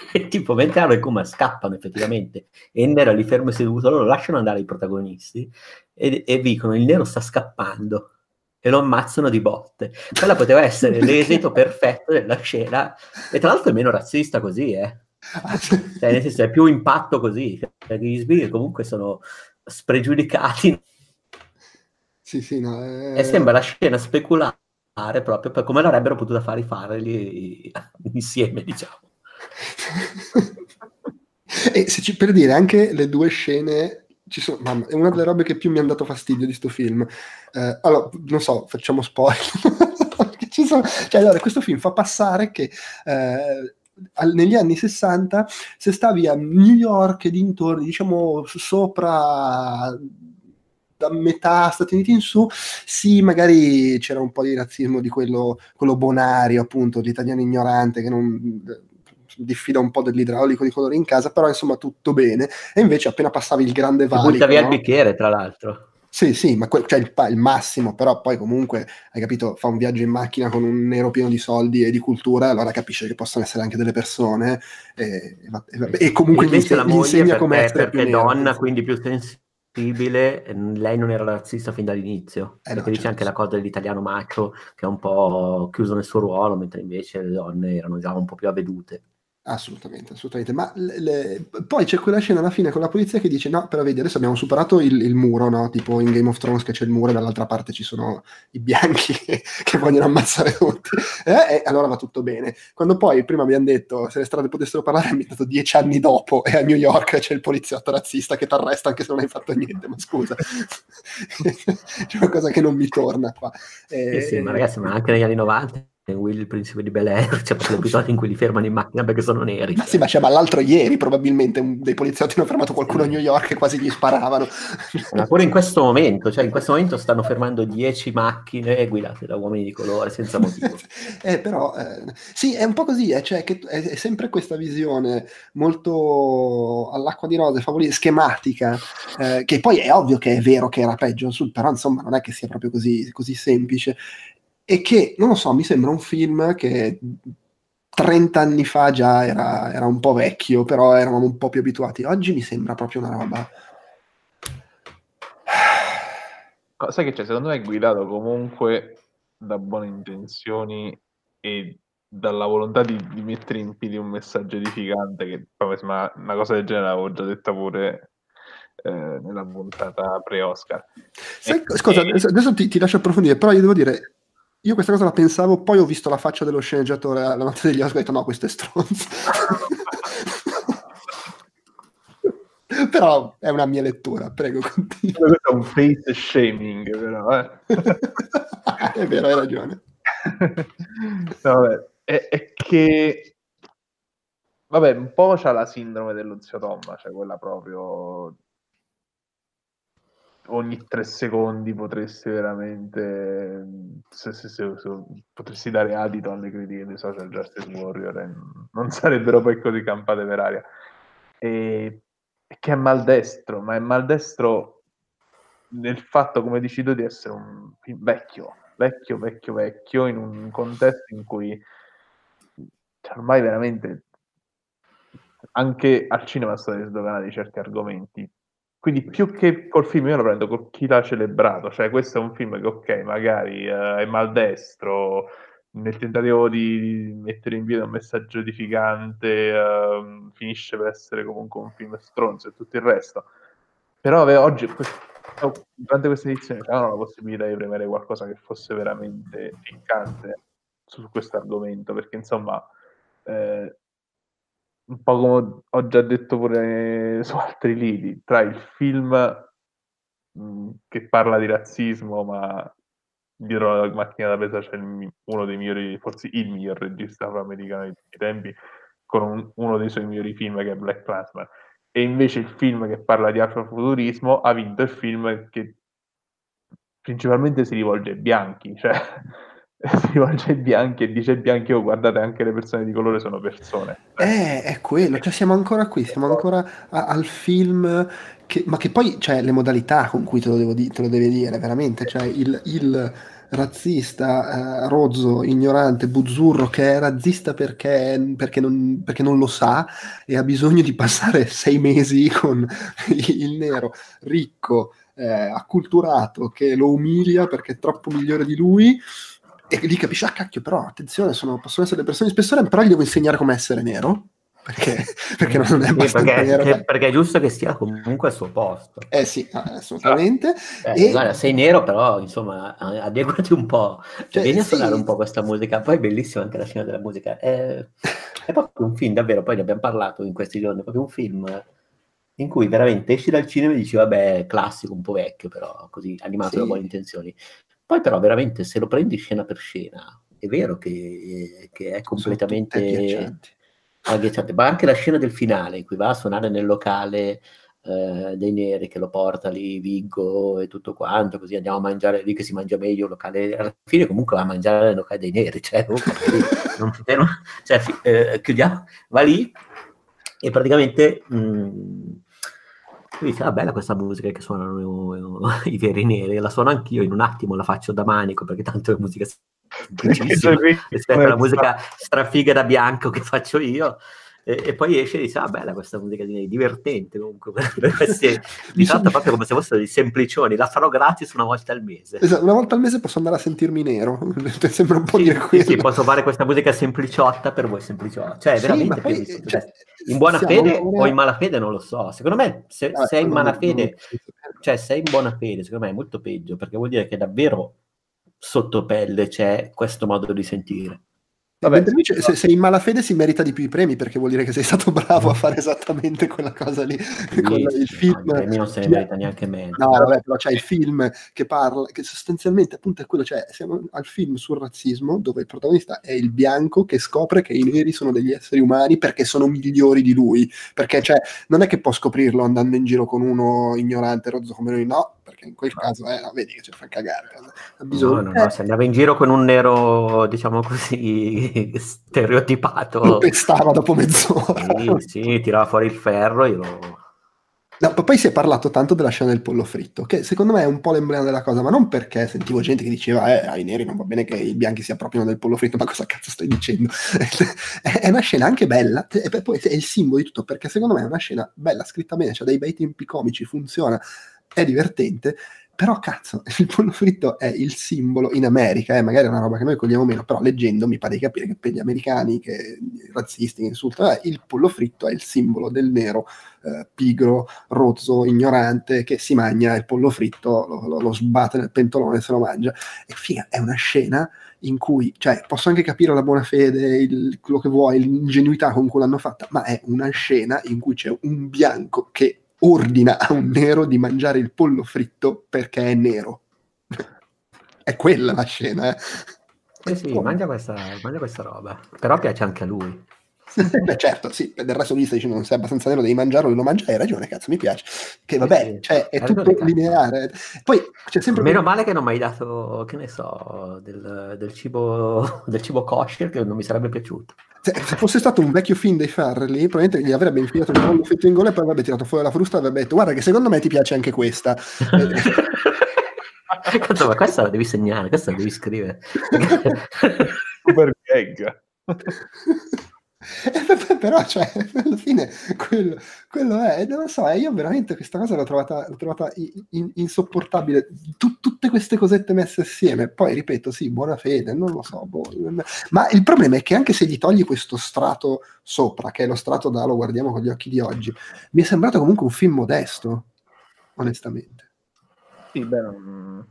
e tipo mentre Aro e Kuma scappano effettivamente e il nero è lì fermo e seduto, loro lasciano andare i protagonisti e, e dicono il nero sta scappando e lo ammazzano di botte. Quella poteva essere l'esito perfetto della scena e tra l'altro è meno razzista così, eh. Cioè, nel senso è più impatto così, perché gli sbirri comunque sono spregiudicati. Sì, sì, no, è... E sembra la scena speculare proprio per come l'avrebbero potuta fare i farli insieme, diciamo. E se ci, per dire anche le due scene ci sono, mamma, è una delle robe che più mi hanno dato fastidio di questo film. Eh, allora, non so, facciamo spoiler. sono, cioè, allora, questo film fa passare che eh, negli anni 60, se stavi a New York e dintorni, diciamo sopra da metà Stati Uniti in su, sì, magari c'era un po' di razzismo di quello, quello bonario, appunto, l'italiano ignorante che non diffida un po' dell'idraulico di colore in casa, però insomma tutto bene. E invece appena passavi il grande valico... Butta via no? il bicchiere, tra l'altro. Sì, sì, ma que- cioè il, il, massimo, però poi comunque, hai capito, fa un viaggio in macchina con un nero pieno di soldi e di cultura, allora capisce che possono essere anche delle persone e, e, e comunque gli, inse- gli insegna come essere perché più donna, nero, quindi più sensibile, lei non era razzista fin dall'inizio, eh perché no, dice certo. anche la cosa dell'italiano macho che è un po' chiuso nel suo ruolo, mentre invece le donne erano già un po' più avvedute. Assolutamente, assolutamente. Ma le, le... poi c'è quella scena alla fine con la polizia che dice: No, però vedi, adesso abbiamo superato il, il muro, no? Tipo in Game of Thrones che c'è il muro e dall'altra parte ci sono i bianchi che, vogliono ammazzare tutti. Eh, e allora va tutto bene. Quando poi prima abbiamo detto se le strade potessero parlare, è ambientato dieci anni dopo e a New York c'è il poliziotto razzista che ti arresta anche se non hai fatto niente. Ma scusa, c'è una cosa che non mi torna qua. Eh, sì, sì, ma ragazzi, ma anche negli anni 90 Will, il principe di Bel Air, c'è cioè l'episodio in cui li fermano in macchina perché sono neri. Ma sì, ma, cioè, ma l'altro ieri probabilmente un, dei poliziotti hanno fermato qualcuno a New York e quasi gli sparavano. Ma pure in questo momento, cioè in questo momento stanno fermando 10 macchine guidate da uomini di colore senza motivo. eh, però, eh, sì, è un po' così, eh, cioè, che è, è, sempre questa visione molto all'acqua di rose, favorita, schematica, eh, che poi è ovvio che è vero che era peggio, però insomma non è che sia proprio così, così semplice e che, non lo so, mi sembra un film che 30 anni fa già era, era, un po' vecchio, però eravamo un po' più abituati. Oggi mi sembra proprio una roba. Sai che c'è? Secondo me è guidato comunque da buone intenzioni e dalla volontà di, di mettere in piedi un messaggio edificante che ma una cosa del genere l'avevo già detta pure eh, nella puntata pre-Oscar. Sai, e, scusa, e... adesso ti, ti lascio approfondire, però io devo dire, io questa cosa la pensavo, poi ho visto la faccia dello sceneggiatore alla notte degli Oscar e ho detto no, questo è stronzo. però è una mia lettura, prego, continua. Questo è un face shaming, però, eh. è vero, hai ragione. vabbè. è, è che vabbè, un po' c'ha la sindrome dello zio Tom, cioè quella proprio ogni tre secondi potresti veramente se, se, se, potresti dare adito alle critiche dei social justice warrior non sarebbero poi così campate per aria. E, che è maldestro ma è maldestro nel fatto come dici tu di essere un vecchio vecchio vecchio vecchio in un contesto in cui cioè, ormai veramente anche al cinema sono sdoganati certi argomenti quindi più che col film io lo prendo con chi l'ha celebrato, cioè questo è un film che ok, magari uh, è maldestro, nel tentativo di mettere in piedi un messaggio edificante, uh, finisce per essere comunque un film stronzo e tutto il resto. Però vabbè, oggi, durante questa edizione, c'erano la possibilità di premere qualcosa che fosse veramente ficcante su questo argomento, perché insomma... Eh, un po' come ho già detto pure su altri lidi, tra il film mh, mm, che parla di razzismo, ma dietro la macchina da presa c'è il, uno dei migliori, forse il miglior regista afroamericano di tutti i tempi, con un, uno dei suoi migliori film che è Black Clansman. E invece il film che parla di afrofuturismo ha vinto il film che principalmente si rivolge ai bianchi, cioè si rivolge ai bianchi e dice ai bianchi oh guardate anche le persone di colore sono persone. Eh è quello cioè siamo ancora qui siamo ancora a, al film che, ma che poi cioè le modalità con cui te lo, devo di, te lo deve dire veramente cioè il, il razzista, eh, rozzo, ignorante, buzzurro che è razzista perché, perché, non, perché, non, lo sa e ha bisogno di passare sei mesi con il nero ricco, eh, acculturato, che lo umilia perché è troppo migliore di lui e lì capisci, ah cacchio, però attenzione, sono, possono essere le persone di spessore, però gli devo insegnare come essere nero. Perché, perché non è abbastanza perché, nero. Perché, perché, è giusto che sia comunque al suo posto. Eh sì, assolutamente. Eh, e... Guarda, sei nero, però insomma, adeguati un po'. Cioè, vieni a suonare un po' questa musica. Poi è bellissima anche la scena della musica. È, è proprio un film, davvero. Poi ne abbiamo parlato in questi giorni. È proprio un film in cui veramente esci dal cinema e dici, vabbè, classico, un po' vecchio, però così animato sì. da buone intenzioni. Poi però veramente se lo prendi scena per scena, è vero che, che è completamente agghiacciante, ma anche la scena del finale in cui va a suonare nel locale eh, dei neri che lo porta lì Viggo e tutto quanto, così andiamo a mangiare lì che si mangia meglio locale, alla fine comunque va a mangiare nel locale dei neri, cioè, non, non, cioè eh, chiudiamo, va lì e praticamente mh, lui dice, ah bella questa musica che suonano i veri neri, la suono anch'io, in un attimo la faccio da manico, perché tanto è musica semplicissima rispetto alla musica strafiga da bianco che faccio io. E, e, poi esce e dice, ah bella questa musica di divertente comunque, questi, di tratta proprio come se fossero dei semplicioni, la farò gratis una volta al mese. Esatto, una volta al mese posso andare a sentirmi nero, sembra un po' sì, dire quello. Sì, posso fare questa musica sempliciotta per voi sempliciotta, cioè sì, veramente poi, cioè, in buona fede ora... o in malafede non lo so, secondo me se ah, sei in malafede, cioè sei in buona fede, secondo me è molto peggio, perché vuol dire che davvero sotto pelle c'è questo modo di sentire. Vabbè, invece, se sei in malafede si merita di più i premi perché vuol dire che sei stato bravo a fare esattamente quella cosa lì. Sì, con il film. No, non se ne merita neanche meno. No, vabbè, però c'è il film che parla, che sostanzialmente appunto è quello, cioè siamo al film sul razzismo dove il protagonista è il bianco che scopre che i neri sono degli esseri umani perché sono migliori di lui. Perché cioè, non è che può scoprirlo andando in giro con uno ignorante, rozzo come lui, no, perché in quel caso, eh, vedi che ci fa cagare. Ha bisogno, no, no, no, se andava in giro con un nero, diciamo così, stereotipato. Pestava dopo mezz'ora. Sì, sì, tirava fuori il ferro e lo... No, poi si è parlato tanto della scena del pollo fritto, che secondo me è un po' l'emblema della cosa, ma non perché sentivo gente che diceva eh, ai neri non va bene che i bianchi si appropriano del pollo fritto, ma cosa cazzo stai dicendo? è una scena anche bella, e poi è il simbolo di tutto, perché secondo me è una scena bella, scritta bene, c'ha dei bei tempi comici, funziona, è divertente, però cazzo, il pollo fritto è il simbolo in America, eh, magari è una roba che noi cogliamo meno, però leggendo mi pare di capire che per gli americani, che razzisti, che insultano, eh, il pollo fritto è il simbolo del nero eh, pigro, rozzo, ignorante, che si mangia il pollo fritto, lo, lo, lo sbatte nel pentolone e se lo mangia. E figa, è una scena in cui, cioè, posso anche capire la buona fede, il, quello che vuoi, l'ingenuità con cui l'hanno fatta, ma è una scena in cui c'è un bianco che ordina a un nero di mangiare il pollo fritto perché è nero. è quella la scena, eh. Eh sì, mangia questa, mangia questa roba. Però piace anche a lui. Beh, certo, sì, del resto lui sta dicendo non sei abbastanza nero, devi mangiarlo, lo mangia, hai ragione, cazzo, mi piace. Che vabbè, sì, cioè, è tutto lineare. Poi c'è sempre... Meno male che non mi hai dato, che ne so, del, del, cibo, del cibo kosher che non mi sarebbe piaciuto. Se, se, fosse stato un vecchio film dei Farrelly, probabilmente gli avrebbe infilato il collo fetto in gola e poi avrebbe tirato fuori la frusta e avrebbe detto guarda che secondo me ti piace anche questa. Cazzo, ma questa la devi segnare, questa la devi scrivere. Super gag. Però, cioè, alla fine quello, quello è, non lo so, io veramente questa cosa l'ho trovata, l'ho trovata in, insopportabile. Tu, tutte queste cosette messe assieme, poi ripeto, sì, buona fede, non lo so. Boh, ma il problema è che anche se gli togli questo strato sopra, che è lo strato da lo guardiamo con gli occhi di oggi, mi è sembrato comunque un film modesto, onestamente. Sì, beh, non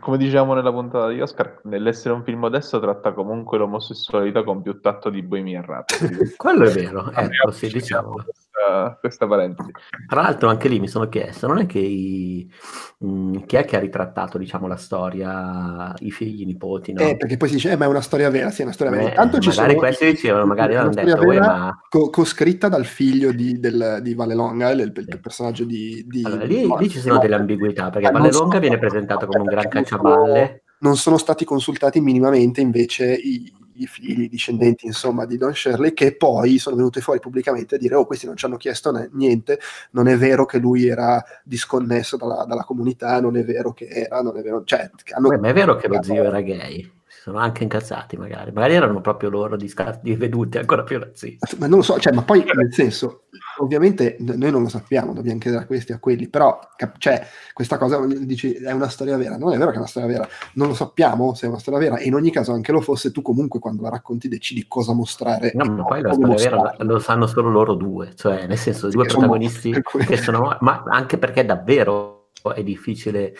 come diciamo nella puntata di Oscar, nell'essere un film adesso tratta comunque l'omosessualità con più tatto di Bohemian Rhapsody. Quello è vero, ecco, sì, diciamo. Questa, questa, parentesi. Tra l'altro anche lì mi sono chiesto, non è che i, mh, mm, chi è che ha ritrattato diciamo, la storia, i figli, i nipoti, no? Eh, perché poi si dice, eh, ma è una storia vera, sì, è una storia vera. Eh, Tanto ci magari sono, questi dicevano, magari hanno detto, ma... Co- coscritta dal figlio di, del, di Vallelonga, il, il, il personaggio di... di allora, lì, lì, ci sono delle ambiguità, perché ah, Vallelonga viene presentato presentato come un gran cacciaballe. Non sono stati consultati minimamente invece i, i figli, i discendenti insomma di Don Shirley che poi sono venuti fuori pubblicamente a dire oh questi non ci hanno chiesto ne- niente, non è vero che lui era disconnesso dalla, dalla, comunità, non è vero che era, non è vero, cioè, hanno... Beh, ma è vero che lo zio era gay sono anche incazzati magari, magari erano proprio loro di, di veduti ancora più razzisti. Ma non lo so, cioè, ma poi nel senso, ovviamente noi non lo sappiamo, dobbiamo chiedere a questi e a quelli, però cap- cioè, questa cosa dici è una storia vera, non è vero che è una storia vera, non lo sappiamo se è una storia vera e in ogni caso anche lo fosse tu comunque quando la racconti decidi cosa mostrare. No, ma poi la storia mostrare. vera lo sanno solo loro due, cioè nel senso due protagonisti che sono, ma anche perché davvero è difficile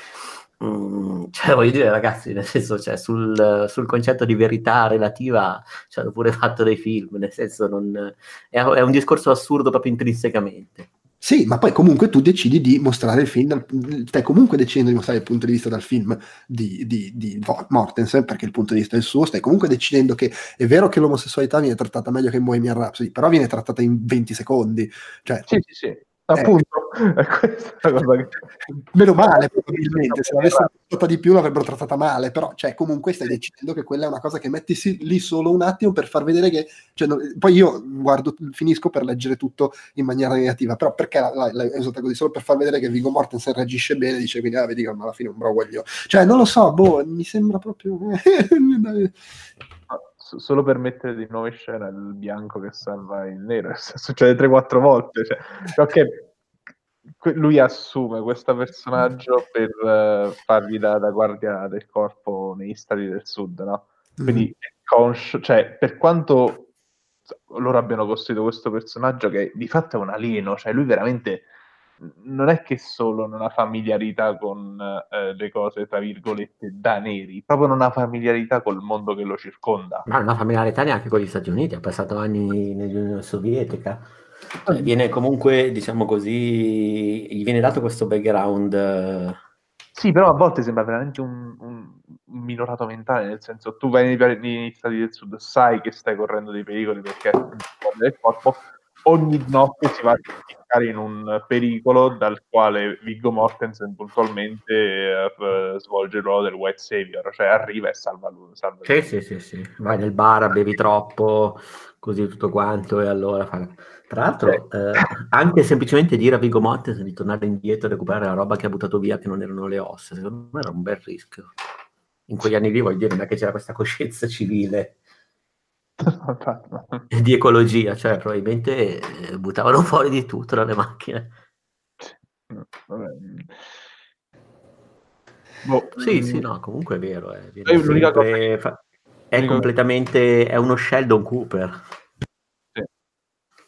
Mm, cioè, voglio dire, ragazzi, nel senso, cioè, sul, sul, concetto di verità relativa ci hanno pure fatto dei film, nel senso, non, è, è, un discorso assurdo proprio intrinsecamente. Sì, ma poi comunque tu decidi di mostrare il film, stai comunque decidendo di mostrare il punto di vista dal film di, di, di Mortensen, perché il punto di vista è il suo, stai comunque decidendo che è vero che l'omosessualità viene trattata meglio che in Bohemian Rhapsody, però viene trattata in 20 secondi. Cioè, sì, sì, sì. Appunto, è questa cosa che... Meno male, probabilmente, se l'avessero trattata di più l'avrebbero trattata male, però cioè, comunque stai decidendo che quella è una cosa che metti lì solo un attimo per far vedere che... Cioè, no, poi io guardo, finisco per leggere tutto in maniera negativa, però perché l'hai usata così? Solo per far vedere che Vigo Mortensen reagisce bene, dice quindi, ah, vedi che alla fine è un bravo guaglio. Cioè, non lo so, boh, mi sembra proprio... solo per mettere di nuovo in scena il bianco che salva il nero, succede 3-4 volte. Cioè, ok, lui assume questo personaggio per uh, fargli da, da, guardia del corpo negli stati del sud, no? Quindi mm. è conscio, cioè, per quanto loro abbiano costruito questo personaggio che di fatto è un alieno, cioè lui veramente non è che solo non ha familiarità con eh, le cose, tra virgolette, da neri, proprio non ha familiarità col mondo che lo circonda. Ma non ha familiarità neanche con gli Stati Uniti, ha passato anni nell'Unione Sovietica. Cioè, viene comunque, diciamo così, gli viene dato questo background. Eh, sì, però a volte sembra veramente un, un, minorato mentale, nel senso tu vai nei, Stati del Sud, sai che stai correndo dei pericoli perché del corpo, ogni notte si va a cercare in un pericolo dal quale Viggo Mortensen puntualmente uh, svolge il ruolo del White Savior, cioè arriva e salva lui. Salva sì, lui. sì, sì, sì, vai nel bar, bevi troppo, così tutto quanto e allora fa... Tra l'altro, eh, anche semplicemente dire a Vigo Mortensen di tornare indietro e recuperare la roba che ha buttato via, che non erano le ossa, secondo me era un bel rischio. In quegli anni lì, voglio dire, non è che c'era questa coscienza civile di ecologia, cioè probabilmente eh, buttavano fuori di tutto dalle macchine. Boh, sì, mh... sì, mm. no, comunque è vero. Eh. Sempre... Fa... È completamente... è uno Sheldon Cooper.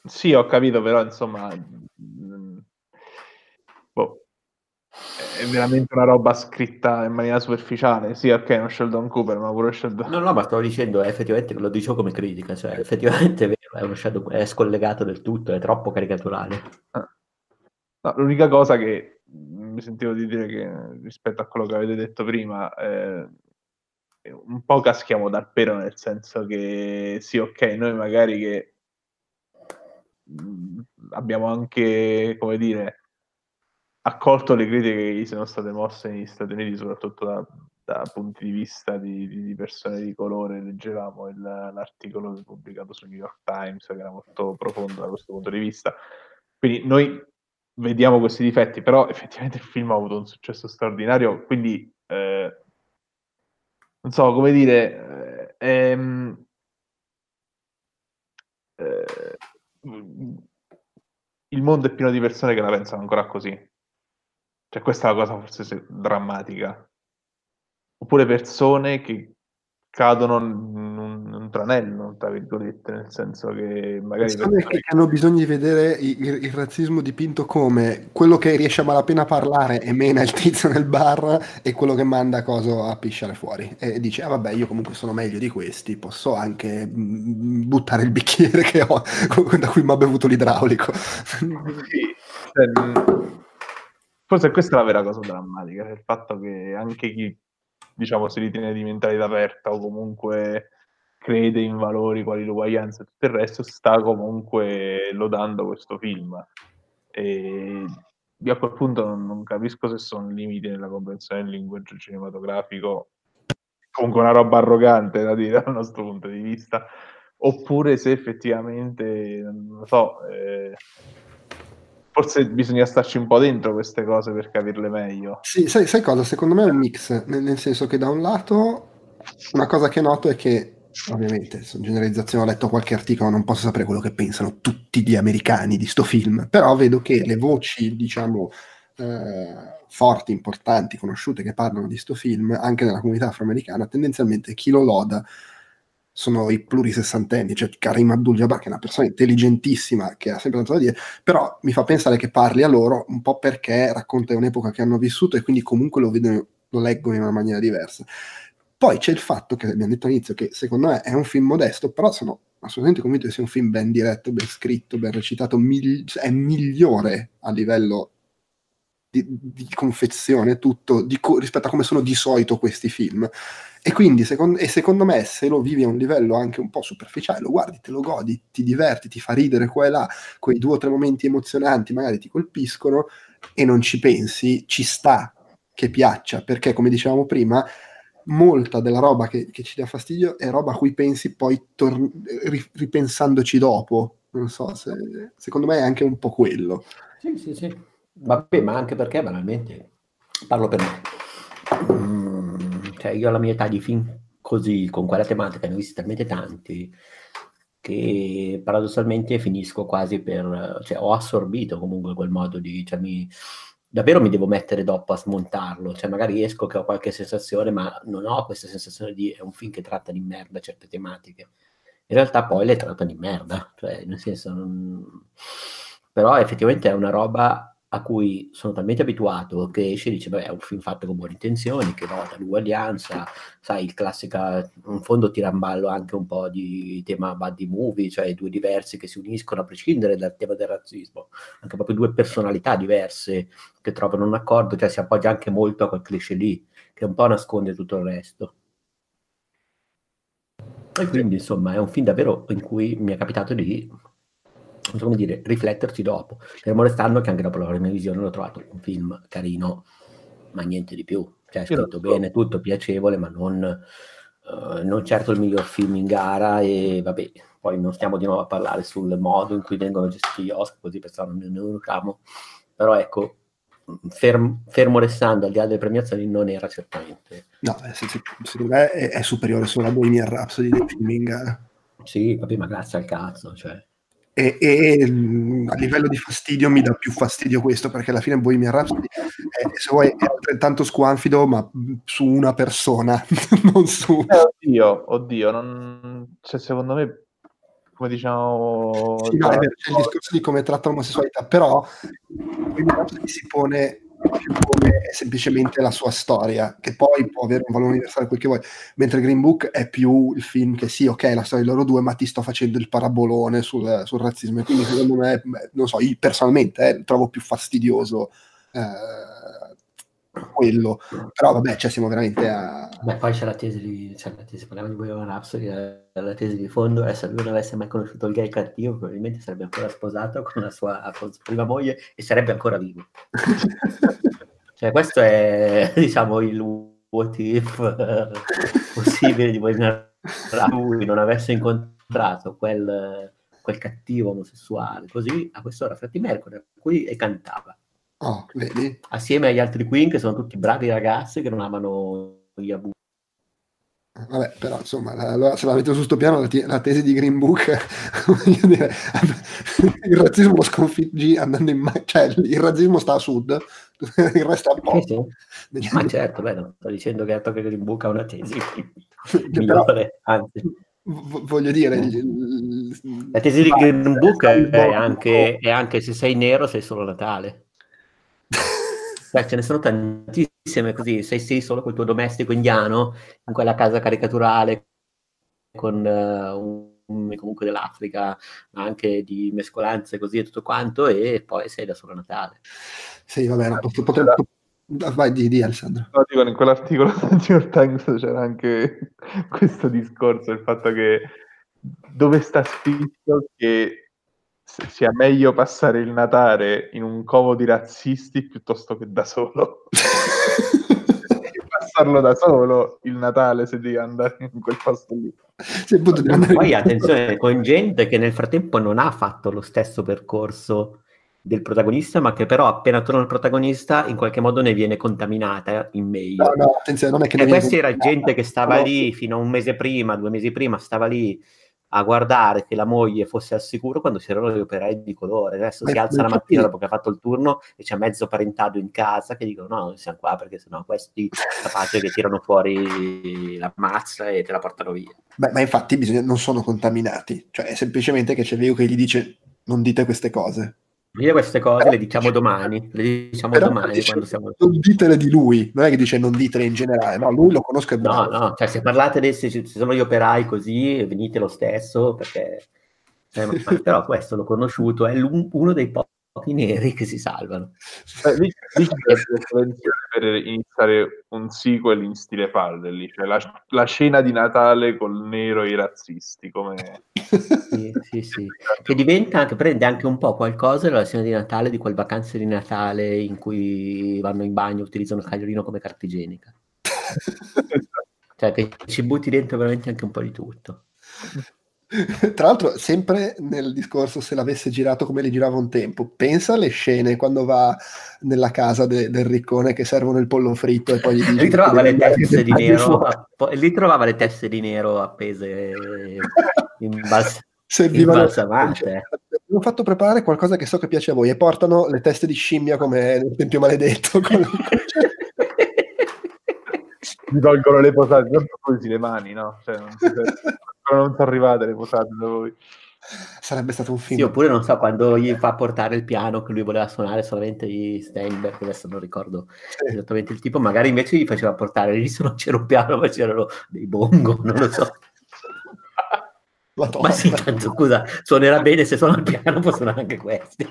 Sì, ho capito, però insomma, mm, è veramente una roba scritta in maniera superficiale. Sì, ok, non Sheldon Cooper, ma pure Sheldon. No, no, ma stavo dicendo, effettivamente lo dicevo come critica, cioè effettivamente è vero, è, uno Sheldon, è scollegato del tutto, è troppo caricaturale. Ah. No, l'unica cosa che mi sentivo di dire che rispetto a quello che avete detto prima, eh, un po' caschiamo dal pero, nel senso che sì, ok, noi magari che abbiamo anche, come dire, accolto le critiche che gli sono state mosse negli Stati Uniti, soprattutto da, da punti di vista di, di, persone di colore. Leggevamo il, l'articolo pubblicato sul New York Times, che era molto profondo da questo punto di vista. Quindi noi vediamo questi difetti, però effettivamente il film ha avuto un successo straordinario, quindi eh, non so come dire, eh, ehm, eh, il mondo è pieno di persone che la pensano ancora così. Cioè, questa è la cosa forse drammatica. Oppure persone che cadono in un, un tranello, tra virgolette, nel senso che magari... Persone che, hanno bisogno di vedere il, il, razzismo dipinto come quello che riesce a malapena parlare e mena il tizio nel bar e quello che manda coso a pisciare fuori. E dice, ah vabbè, io comunque sono meglio di questi, posso anche mm, buttare il bicchiere che ho, da cui mi ha bevuto l'idraulico. Sì. Forse questa è la vera cosa drammatica, il fatto che anche chi diciamo si ritiene di mentalità aperta o comunque crede in valori quali l'uguaglianza e tutto il resto sta comunque lodando questo film. E io a quel punto non, non capisco se sono limiti nella comprensione del linguaggio cinematografico, comunque una roba arrogante da dire dal nostro punto di vista, oppure se effettivamente, non lo so, eh, forse bisogna starci un po' dentro queste cose per capirle meglio. Sì, sai, sai cosa? Secondo me è un mix, nel, nel, senso che da un lato una cosa che noto è che, ovviamente, sono generalizzazione, ho letto qualche articolo, non posso sapere quello che pensano tutti gli americani di sto film, però vedo che le voci, diciamo, eh, forti, importanti, conosciute che parlano di sto film, anche nella comunità afroamericana, tendenzialmente chi lo loda sono i plurisessantenni, cioè Karim Abdul-Jabbar che è una persona intelligentissima che ha sempre tanto da dire, però mi fa pensare che parli a loro un po' perché racconta un'epoca che hanno vissuto e quindi comunque lo vedono, lo leggono in una maniera diversa. Poi c'è il fatto che abbiamo detto all'inizio che secondo me è un film modesto, però sono assolutamente convinto che sia un film ben diretto, ben scritto, ben recitato, migli- è migliore a livello di, di confezione tutto di co- rispetto a come sono di solito questi film. E quindi, secondo, e secondo me, se lo vivi a un livello anche un po' superficiale, lo guardi, te lo godi, ti diverti, ti fa ridere qua e là, quei due o tre momenti emozionanti magari ti colpiscono e non ci pensi, ci sta che piaccia, perché come dicevamo prima, molta della roba che, che ci dà fastidio è roba a cui pensi poi tor- ripensandoci dopo. Non so, se, secondo me è anche un po' quello. Sì, sì, sì. Vabbè, ma anche perché banalmente parlo per me. Mm, cioè, io alla mia età di film così, con quella tematica, ne ho visti talmente tanti che paradossalmente finisco quasi per, cioè ho assorbito comunque quel modo di, cioè mi, davvero mi devo mettere dopo a smontarlo, cioè magari esco che ho qualche sensazione, ma non ho questa sensazione di è un film che tratta di merda certe tematiche. In realtà poi le tratta di merda, cioè nel senso non... però effettivamente è una roba a cui sono talmente abituato che esce e dice, beh, è un film fatto con buone intenzioni, che nota l'uguaglianza, sai, il classica, in fondo tira in ballo anche un po' di tema buddy movie, cioè due diversi che si uniscono a prescindere dal tema del razzismo, anche proprio due personalità diverse che trovano un accordo, cioè si appoggia anche molto a quel cliché lì, che un po' nasconde tutto il resto. E quindi, insomma, è un film davvero in cui mi è capitato di come dire, rifletterci dopo. Fermo restando che anche dopo la prima visione l'ho trovato un film carino, ma niente di più. Cioè, è scritto bene, tutto piacevole, ma non, uh, non certo il miglior film in gara e vabbè, poi non stiamo di nuovo a parlare sul modo in cui vengono gestiti gli Oscar, così per non ne educamo. Però ecco, ferm, fermo restando al di là delle premiazioni non era certamente. No, eh, secondo me è, è superiore solo a Bohemian Rhapsody del film in gara. Sì, vabbè, ma grazie al cazzo, cioè e, e, mm, a livello di fastidio mi dà più fastidio questo perché alla fine Bohemian Rhapsody è, se vuoi è altrettanto squanfido ma su una persona non su eh, oddio, oddio non... cioè, secondo me come diciamo sì, no, è vero, c'è il discorso di come tratta l'omosessualità però Bohemian Rhapsody si pone come è semplicemente la sua storia, che poi può avere un valore universale quel che vuoi, mentre Green Book è più il film che sì, ok, la storia di loro due, ma ti sto facendo il parabolone sul, sul razzismo, e quindi secondo me, non so, io personalmente eh, trovo più fastidioso eh, quello. Però vabbè, cioè siamo veramente a... Beh, poi c'è la tesi di... Cioè, la tesi, parliamo di Bohemian Rhapsody, la, la tesi di fondo è se lui non avesse mai conosciuto il gay cattivo, probabilmente sarebbe ancora sposato con la sua, prima moglie e sarebbe ancora vivo. cioè, questo è, diciamo, il what if uh, possibile di Bohemian Rhapsody. Lui non avesse incontrato quel, quel cattivo omosessuale, così a quest'ora Fratti Mercury, qui e cantava. Oh, vedi? Assieme agli altri Queen che sono tutti bravi ragazzi che non amano gli abusi. Vabbè, però insomma, allora se la metto su sto piano la, t- la tesi di Green Book, dire, il razzismo lo sconfiggi andando in ma- cioè il razzismo sta a sud, il resto è a posto. Sì, sì. Ma certo, beh, non sto dicendo che Green Book ha una tesi migliore, anzi. V- voglio dire, la tesi di Green Book è anche, è anche se sei nero sei solo Natale. Beh, ce ne sono tantissime così, sei sì solo col tuo domestico indiano, in quella casa caricaturale con uh, un, comunque dell'Africa, ma anche di mescolanze così e tutto quanto, e poi sei da solo Natale. Sì, vabbè, no, potremmo... Vai, di, di Alessandro. No, dico, in quell'articolo del New York Times c'era anche questo discorso, il fatto che dove sta scritto che sia meglio passare il Natale in un covo di razzisti piuttosto che da solo. Passarlo da solo il Natale se devi andare in quel posto lì. Poi attenzione, con gente che nel frattempo non ha fatto lo stesso percorso del protagonista, ma che però appena torna il protagonista in qualche modo ne viene contaminata in meglio. No, no, attenzione, non è che e questa era gente che stava no. lì fino a un mese prima, due mesi prima, stava lì a guardare che la moglie fosse al sicuro quando c'erano gli operai di colore. Adesso si alza la mattina dopo che ha fatto il turno e c'è mezzo parentato in casa che dicono no, non siamo qua perché sennò questi capaci che tirano fuori la mazza e te la portano via. Beh, ma infatti bisogna, non sono contaminati, cioè è semplicemente che c'è Leo che gli dice non dite queste cose. Io queste cose le diciamo domani, le diciamo domani dice, quando siamo... Non ditele di lui, non è che dice non ditele in generale, no, lui lo conosco e No, no, cioè se parlate di se ci sono gli operai così, venite lo stesso, perché... Eh, ma, però questo l'ho conosciuto, è uno dei pochi pochi neri che si salvano. Eh, lì, lì per iniziare un sequel in stile Farrelly, cioè la, la, scena di Natale col nero e i razzisti, come... Sì, sì, sì. Che diventa anche, prende anche un po' qualcosa della scena di Natale, di quel vacanze di Natale in cui vanno in bagno e utilizzano il cagliolino come carta igienica. cioè che ci butti dentro veramente anche un po' di tutto. Tra l'altro, sempre nel discorso se l'avesse girato come li girava un tempo, pensa alle scene quando va nella casa de- del riccone che servono il pollo fritto e poi gli dice... Ritrovava le teste di nero, app- ritrovava le teste di nero appese in bas- imbalsamate. Ho fatto preparare qualcosa che so che piace a voi e portano le teste di scimmia come nel Tempio Maledetto. Con... Mi tolgono le posate, non le mani, no? Cioè, non non sono arrivate le posate da voi. Sarebbe stato un film. Sì, oppure non so, quando gli fa portare il piano che lui voleva suonare solamente di Steinberg, adesso non ricordo sì. esattamente il tipo, magari invece gli faceva portare, lì se non c'era un piano, ma c'erano dei bongo, non lo so. Ma sì, tanto scusa, suonerà bene se suona il piano, può suonare anche questi.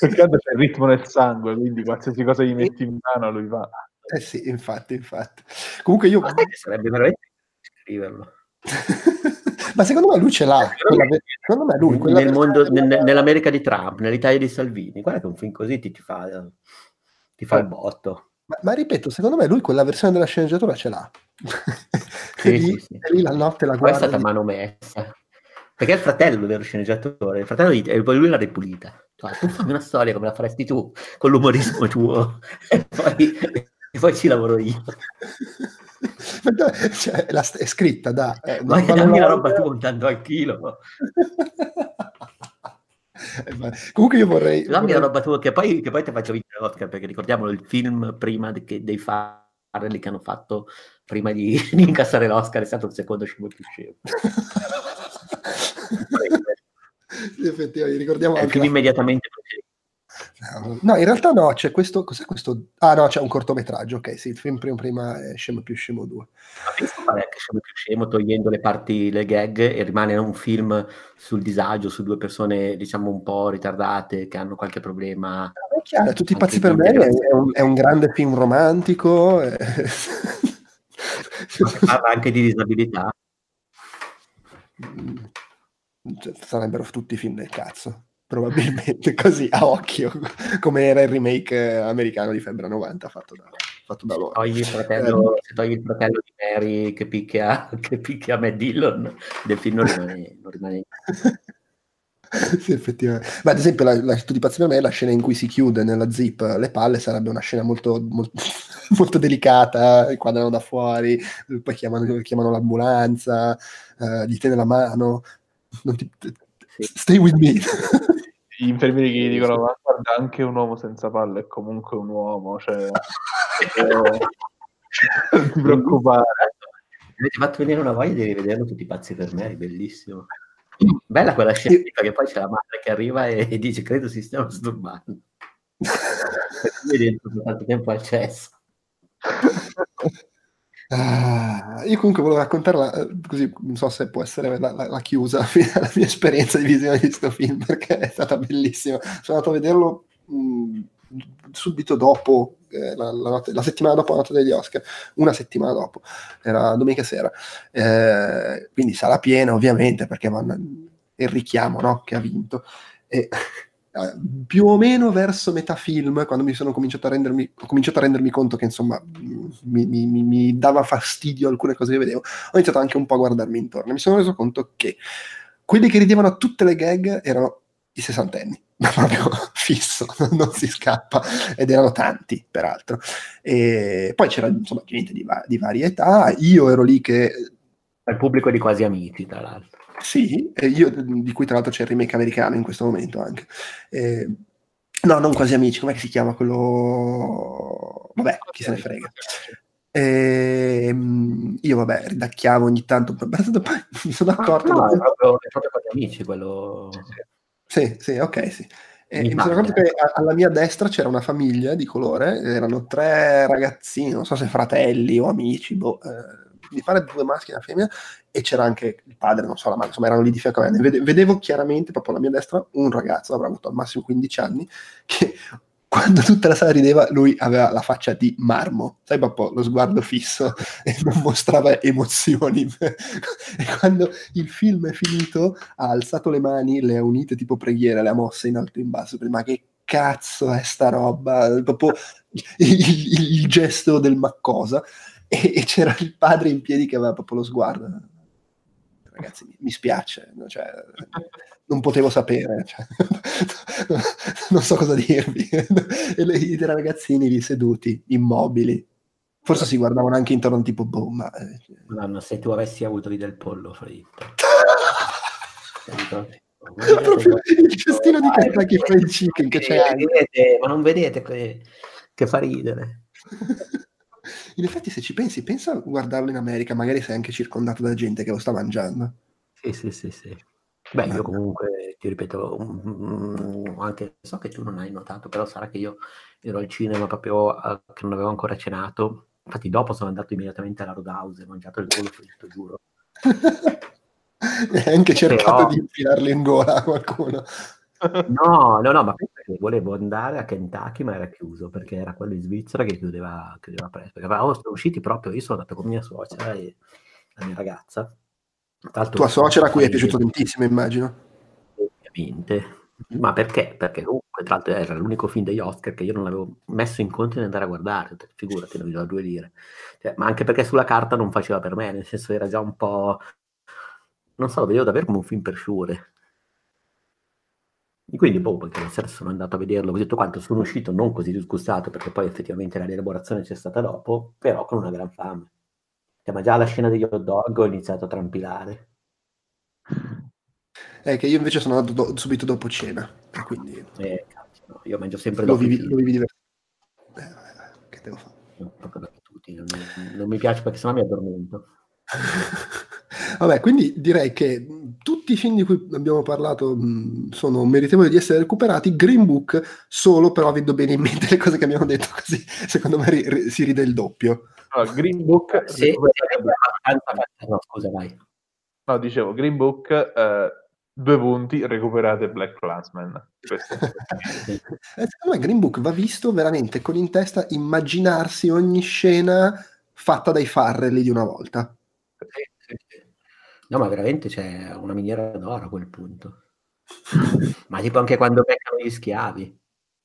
Perché c'è il ritmo nel sangue, quindi qualsiasi cosa gli metti in mano lui va. Eh sì, infatti, infatti. Comunque io... Ma sarebbe veramente scriverlo. Ma secondo me lui ce l'ha. Quella, secondo me lui, nel mondo, n- nell'America di Trump, nell'Italia di Salvini, guarda che un film così ti, ti fa, ti fa il botto. Ma, ma, ripeto, secondo me lui quella versione della sceneggiatura ce l'ha. Sì, lì, sì, sì. lì la notte la guarda. Poi è stata manomessa. Perché è il fratello dello sceneggiatore, il fratello di, e poi lui l'ha ripulita. Cioè, tu fammi una storia come la faresti tu, con l'umorismo tuo, e poi, e poi ci lavoro io. cioè, la, è scritta da... Eh, Ma dammi la roba tu contando al chilo. Eh, comunque io vorrei... Dammi la roba tua che poi, che poi ti faccio vincere l'Oscar, perché ricordiamolo, il film prima di, dei Farrelly che hanno fatto prima di, di, incassare l'Oscar è stato il secondo scemo più scemo. effettivamente, ricordiamo è il film la... immediatamente No, in realtà no, c'è questo, cos'è questo? Ah no, c'è un cortometraggio, ok, sì, il film prima, prima è Scemo più Scemo 2. Ma fare anche Scemo più Scemo togliendo le parti, le gag e rimane un film sul disagio, su due persone diciamo un po' ritardate che hanno qualche problema. È chiaro, tutti i pazzi per me è un, è un, grande film romantico. E... parla anche di disabilità. Cioè, sarebbero tutti film del cazzo probabilmente così a occhio, come era il remake americano di Febbre 90 fatto da, fatto da loro. Togli il, fratello, eh, togli il fratello di Mary che picchia, che picchia Matt Dillon, del film non rimane, non rimane sì, effettivamente. Ma ad esempio, la, la, tutti pazzi per me, la scena in cui si chiude nella zip le palle sarebbe una scena molto, molto, molto delicata, inquadrano da fuori, poi chiamano, chiamano l'ambulanza, uh, gli tiene la mano. Ti, stay with me. Gli infermieri che gli dicono ma guarda anche un uomo senza palle è comunque un uomo cioè non ti preoccupare mi avete fatto venire una voglia di rivederlo tutti i pazzi per me è bellissimo. Bella quella scena perché poi c'è la madre che arriva e, e dice credo si stiano disturbando perché dentro tanto tempo al cesso Ah, io comunque volevo raccontarla eh, così, non so se può essere la, la, la chiusa alla mia esperienza di visione di questo film perché è stata bellissima. Sono andato a vederlo mh, subito dopo, eh, la, notte, la, settimana dopo la notte degli Oscar, una settimana dopo, era domenica sera. Eh, quindi sarà piena ovviamente perché vanno, il richiamo no? che ha vinto. E eh, più o meno verso metà film, quando mi sono cominciato a rendermi, ho cominciato a rendermi conto che insomma mi, mi, mi, dava fastidio alcune cose che vedevo, ho iniziato anche un po' a guardarmi intorno. Mi sono reso conto che quelli che ridevano a tutte le gag erano i sessantenni, ma proprio fisso, non si scappa, ed erano tanti peraltro. E poi c'era insomma gente di, va- di varie età, io ero lì che... Il pubblico di quasi amici, tra l'altro. Sì, io, di cui tra l'altro c'è il remake americano in questo momento anche. Eh, no, non quasi amici, com'è che si chiama quello? Vabbè, chi se ne frega. E, ehm, io vabbè, ridacchiavo ogni tanto, poi mi sono accorto... No, è proprio, è proprio quasi amici quello... Sì, sì, ok, sì. E mi, mi sono accorto che alla mia destra c'era una famiglia di colore, erano tre ragazzini, non so se fratelli o amici, boh, eh, mi pare due maschi e una femmina, e c'era anche il padre, non so, la madre, insomma erano lì di fianco a me. Vedevo chiaramente proprio alla mia destra un ragazzo, avrà avuto al massimo 15 anni, che quando tutta la sala rideva, lui aveva la faccia di marmo, sai proprio lo sguardo fisso e non mostrava emozioni. e quando il film è finito, ha alzato le mani, le ha unite tipo preghiera, le ha mosse in alto e in basso, ma che cazzo è sta roba? Proprio il, il, il gesto del Maccosa e, e, c'era il padre in piedi che aveva proprio lo sguardo. Ragazzi, mi, mi spiace, cioè, non potevo sapere, cioè, non so cosa dirvi. e le, i tre ragazzini lì seduti, immobili. Forse si guardavano anche intorno tipo, boh, ma... Eh, Madonna, se tu avessi avuto lì del pollo fritto. Proprio il cestino di Kentucky Fried Chicken che c'è vedete, ma non vedete che, che fa ridere in effetti se ci pensi, pensa a guardarlo in America, magari sei anche circondato da gente che lo sta mangiando. Sì, sì, sì, sì. Beh, io comunque ti ripeto, um, anche so che tu non hai notato, però sarà che io ero al cinema proprio uh, che non avevo ancora cenato. Infatti, dopo sono andato immediatamente alla Roadhouse e ho mangiato il volo fritto, giuro. e anche cercato però... di infilarlo in gola a qualcuno. No, no, no, ma perché volevo andare a Kentucky, ma era chiuso perché era quello in Svizzera che chiudeva, chiudeva presto. Perché avevamo, sono usciti proprio, io sono andato con mia suocera e la mia ragazza. Tanto Tua suocera a cui è piaciuto tantissimo, immagino. Ovviamente. Ma perché? Perché comunque, tra l'altro, era l'unico film degli Oscar che io non avevo messo in conto di andare a guardare. Figurati, non vi do due lire. Cioè, ma anche perché sulla carta non faceva per me, nel senso era già un po'. Non so, lo vedevo davvero come un film per sciure. E quindi, boh, perché la sera sono andato a vederlo, ho detto quanto sono uscito non così disgustato, perché poi effettivamente la rielaborazione c'è stata dopo, però con una gran fame. Cioè, ma già alla scena degli hot dog ho iniziato a trampilare. È che io invece sono andato do- subito dopo cena, quindi... Eh, cazzo, no. io mangio sempre lo dopo vivi, lo vivi diverso. Eh, che devo fare? No, non, non, mi piace perché sennò mi addormento. Vabbè, quindi direi che tutti i film di cui abbiamo parlato mh, sono meritevoli di essere recuperati. Green Book solo, però avendo bene in mente le cose che abbiamo detto, così secondo me ri- ri- si ride il doppio. Allora, Green Book... Sì, recuperate- no, scusa, vai. No, dicevo, Green Book, eh, due punti, recuperate Black Clansman. Eh, secondo me Green Book va visto veramente con in testa immaginarsi ogni scena fatta dai Farrelly di una volta. Sì. No, ma veramente c'è una miniera d'oro a quel punto. ma tipo anche quando beccano gli schiavi.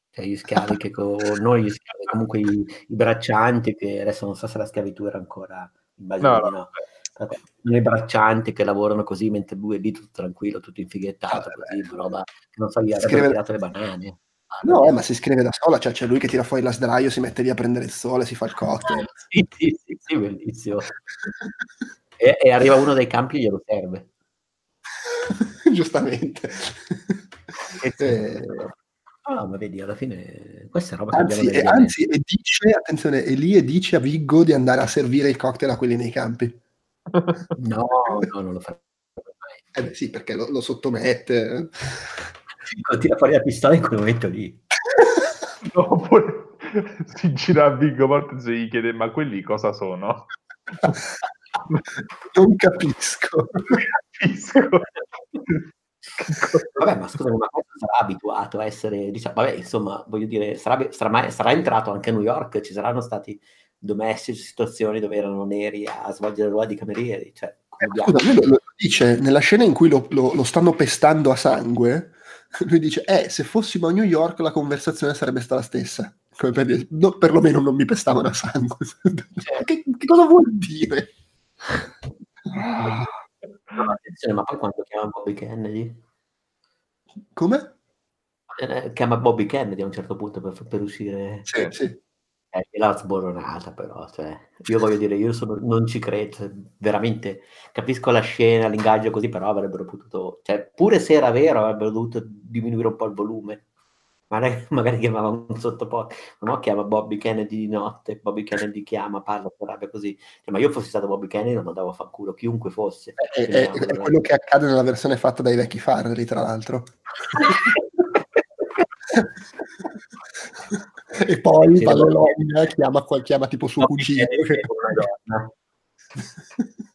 Cioè gli schiavi che con noi gli schiavi, comunque i, i braccianti che adesso non so se la schiavitù era ancora immagino No, di no. Vabbè, i braccianti che lavorano così mentre lui è lì tutto tranquillo, tutto infighettato, Ah, così, roba che non so, gli Scrive- tirato le banane. No, eh, ma si scrive da sola, cioè c'è lui che tira fuori la sdraio, si mette lì a prendere il sole, si fa il cocktail. Sì, sì, sì, sì, bellissimo. E, e arriva uno dei campi e glielo serve. Giustamente. Eh, Ah, ma vedi, alla fine questa è roba che anzi, abbiamo e, nelle anzi, e dice, attenzione, e lì e dice a Viggo di andare a servire il cocktail a quelli nei campi. No, no, non lo fa. Eh beh, sì, perché lo, lo sottomette. Dico, Tira fuori la pistola in quel momento lì. Dopo si gira a Viggo Mortensen e gli chiede ma quelli cosa sono? Non capisco. Capisco. Vabbè, ma scusami, ma questo sarà abituato a essere, diciamo, vabbè, insomma, voglio dire, sarà, sarà, mai- sarà entrato anche a New York, ci saranno stati domestici, situazioni dove erano neri a svolgere il ruolo di camerieri, cioè, bianchi. Scusa, lui lo, lo dice nella scena in cui lo, lo- lo stanno pestando a sangue. Lui dice: Eh, se fossimo a New York la conversazione sarebbe stata la stessa. Come per dire, no, perlomeno non mi pestavano a sangue. che, che cosa vuol dire? No, attenzione, ma poi quando chiama Bobby Kennedy, Come? eh, chiama Bobby Kennedy a un certo punto per, per uscire, Sì, sì. eh, l'ha sboronata però, cioè, io voglio dire, io sono- non ci credo, cioè, veramente, capisco la scena, l'ingaggio così, però avrebbero potuto, cioè, pure se era vero, avrebbero dovuto diminuire un po' il volume. Magari, magari chiamava un sottoposto, ma no, chiama Bobby Kennedy di notte, Bobby Kennedy chiama, parla, rabbia così. Cioè, ma io fossi stato Bobby Kennedy lo mandavo a fanculo, chiunque fosse. È, è- è quello che accade nella versione fatta dai vecchi Farrelly, tra l'altro. e poi Sì, chiama, chiama tipo suo Bobby cugino. Kennedy che è una donna.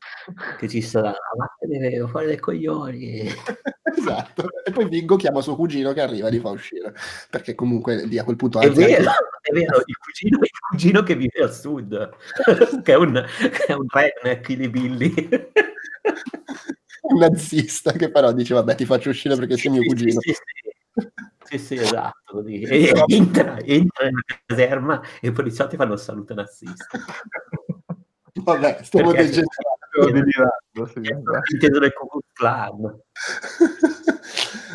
che ci sarà, vattene fuori dai coglioni. esatto. E poi Viggo chiama suo cugino che arriva e li fa uscire. Perché comunque lì a quel punto... È anzi, anche- vero, è vero, il cugino, il cugino che vive al sud, che è un, che è un redneck Billy. un nazista che però dice vabbè ti faccio uscire perché sei mio cugino. Sì, sì, sì, sì, esatto. E entra, entra nella caserma e i poliziotti fanno il saluto nazista. Vabbè, stiamo Perché- degenerando. Delirando, sì, esatto. Del Ku Klux Klan.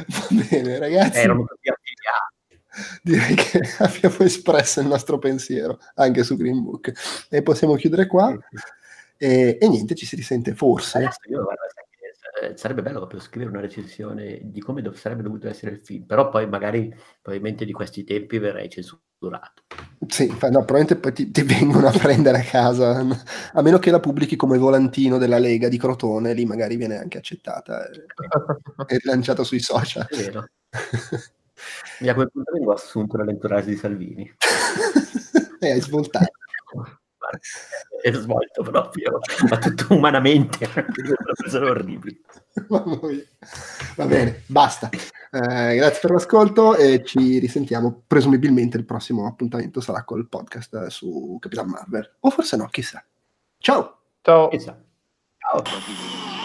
Va bene ragazzi, Erano tutti affiliati. direi che abbiamo espresso il nostro pensiero anche su Green Book e possiamo chiudere qua e, e niente, ci si risente forse. Adesso io, guarda, eh, sarebbe bello proprio scrivere una recensione di come dov- sarebbe dovuto essere il film, però poi magari probabilmente di questi tempi verrei censurato. Sì, fa- no, probabilmente poi ti, ti vengono a prendere a casa, a meno che la pubblichi come volantino della Lega di Crotone, lì magari viene anche accettata e, e rilanciata sui social. È vero. E a quel punto vengo assunto dall'entourage di Salvini. e hai svoltato. È svolto proprio, ma tutto umanamente. Sono orribili. Mia. Va bene, basta. Eh, grazie per l'ascolto e ci risentiamo. Presumibilmente il prossimo appuntamento sarà col podcast su Capitan Marvel. O forse no, chissà. Ciao! Ciao. Chissà. Ciao.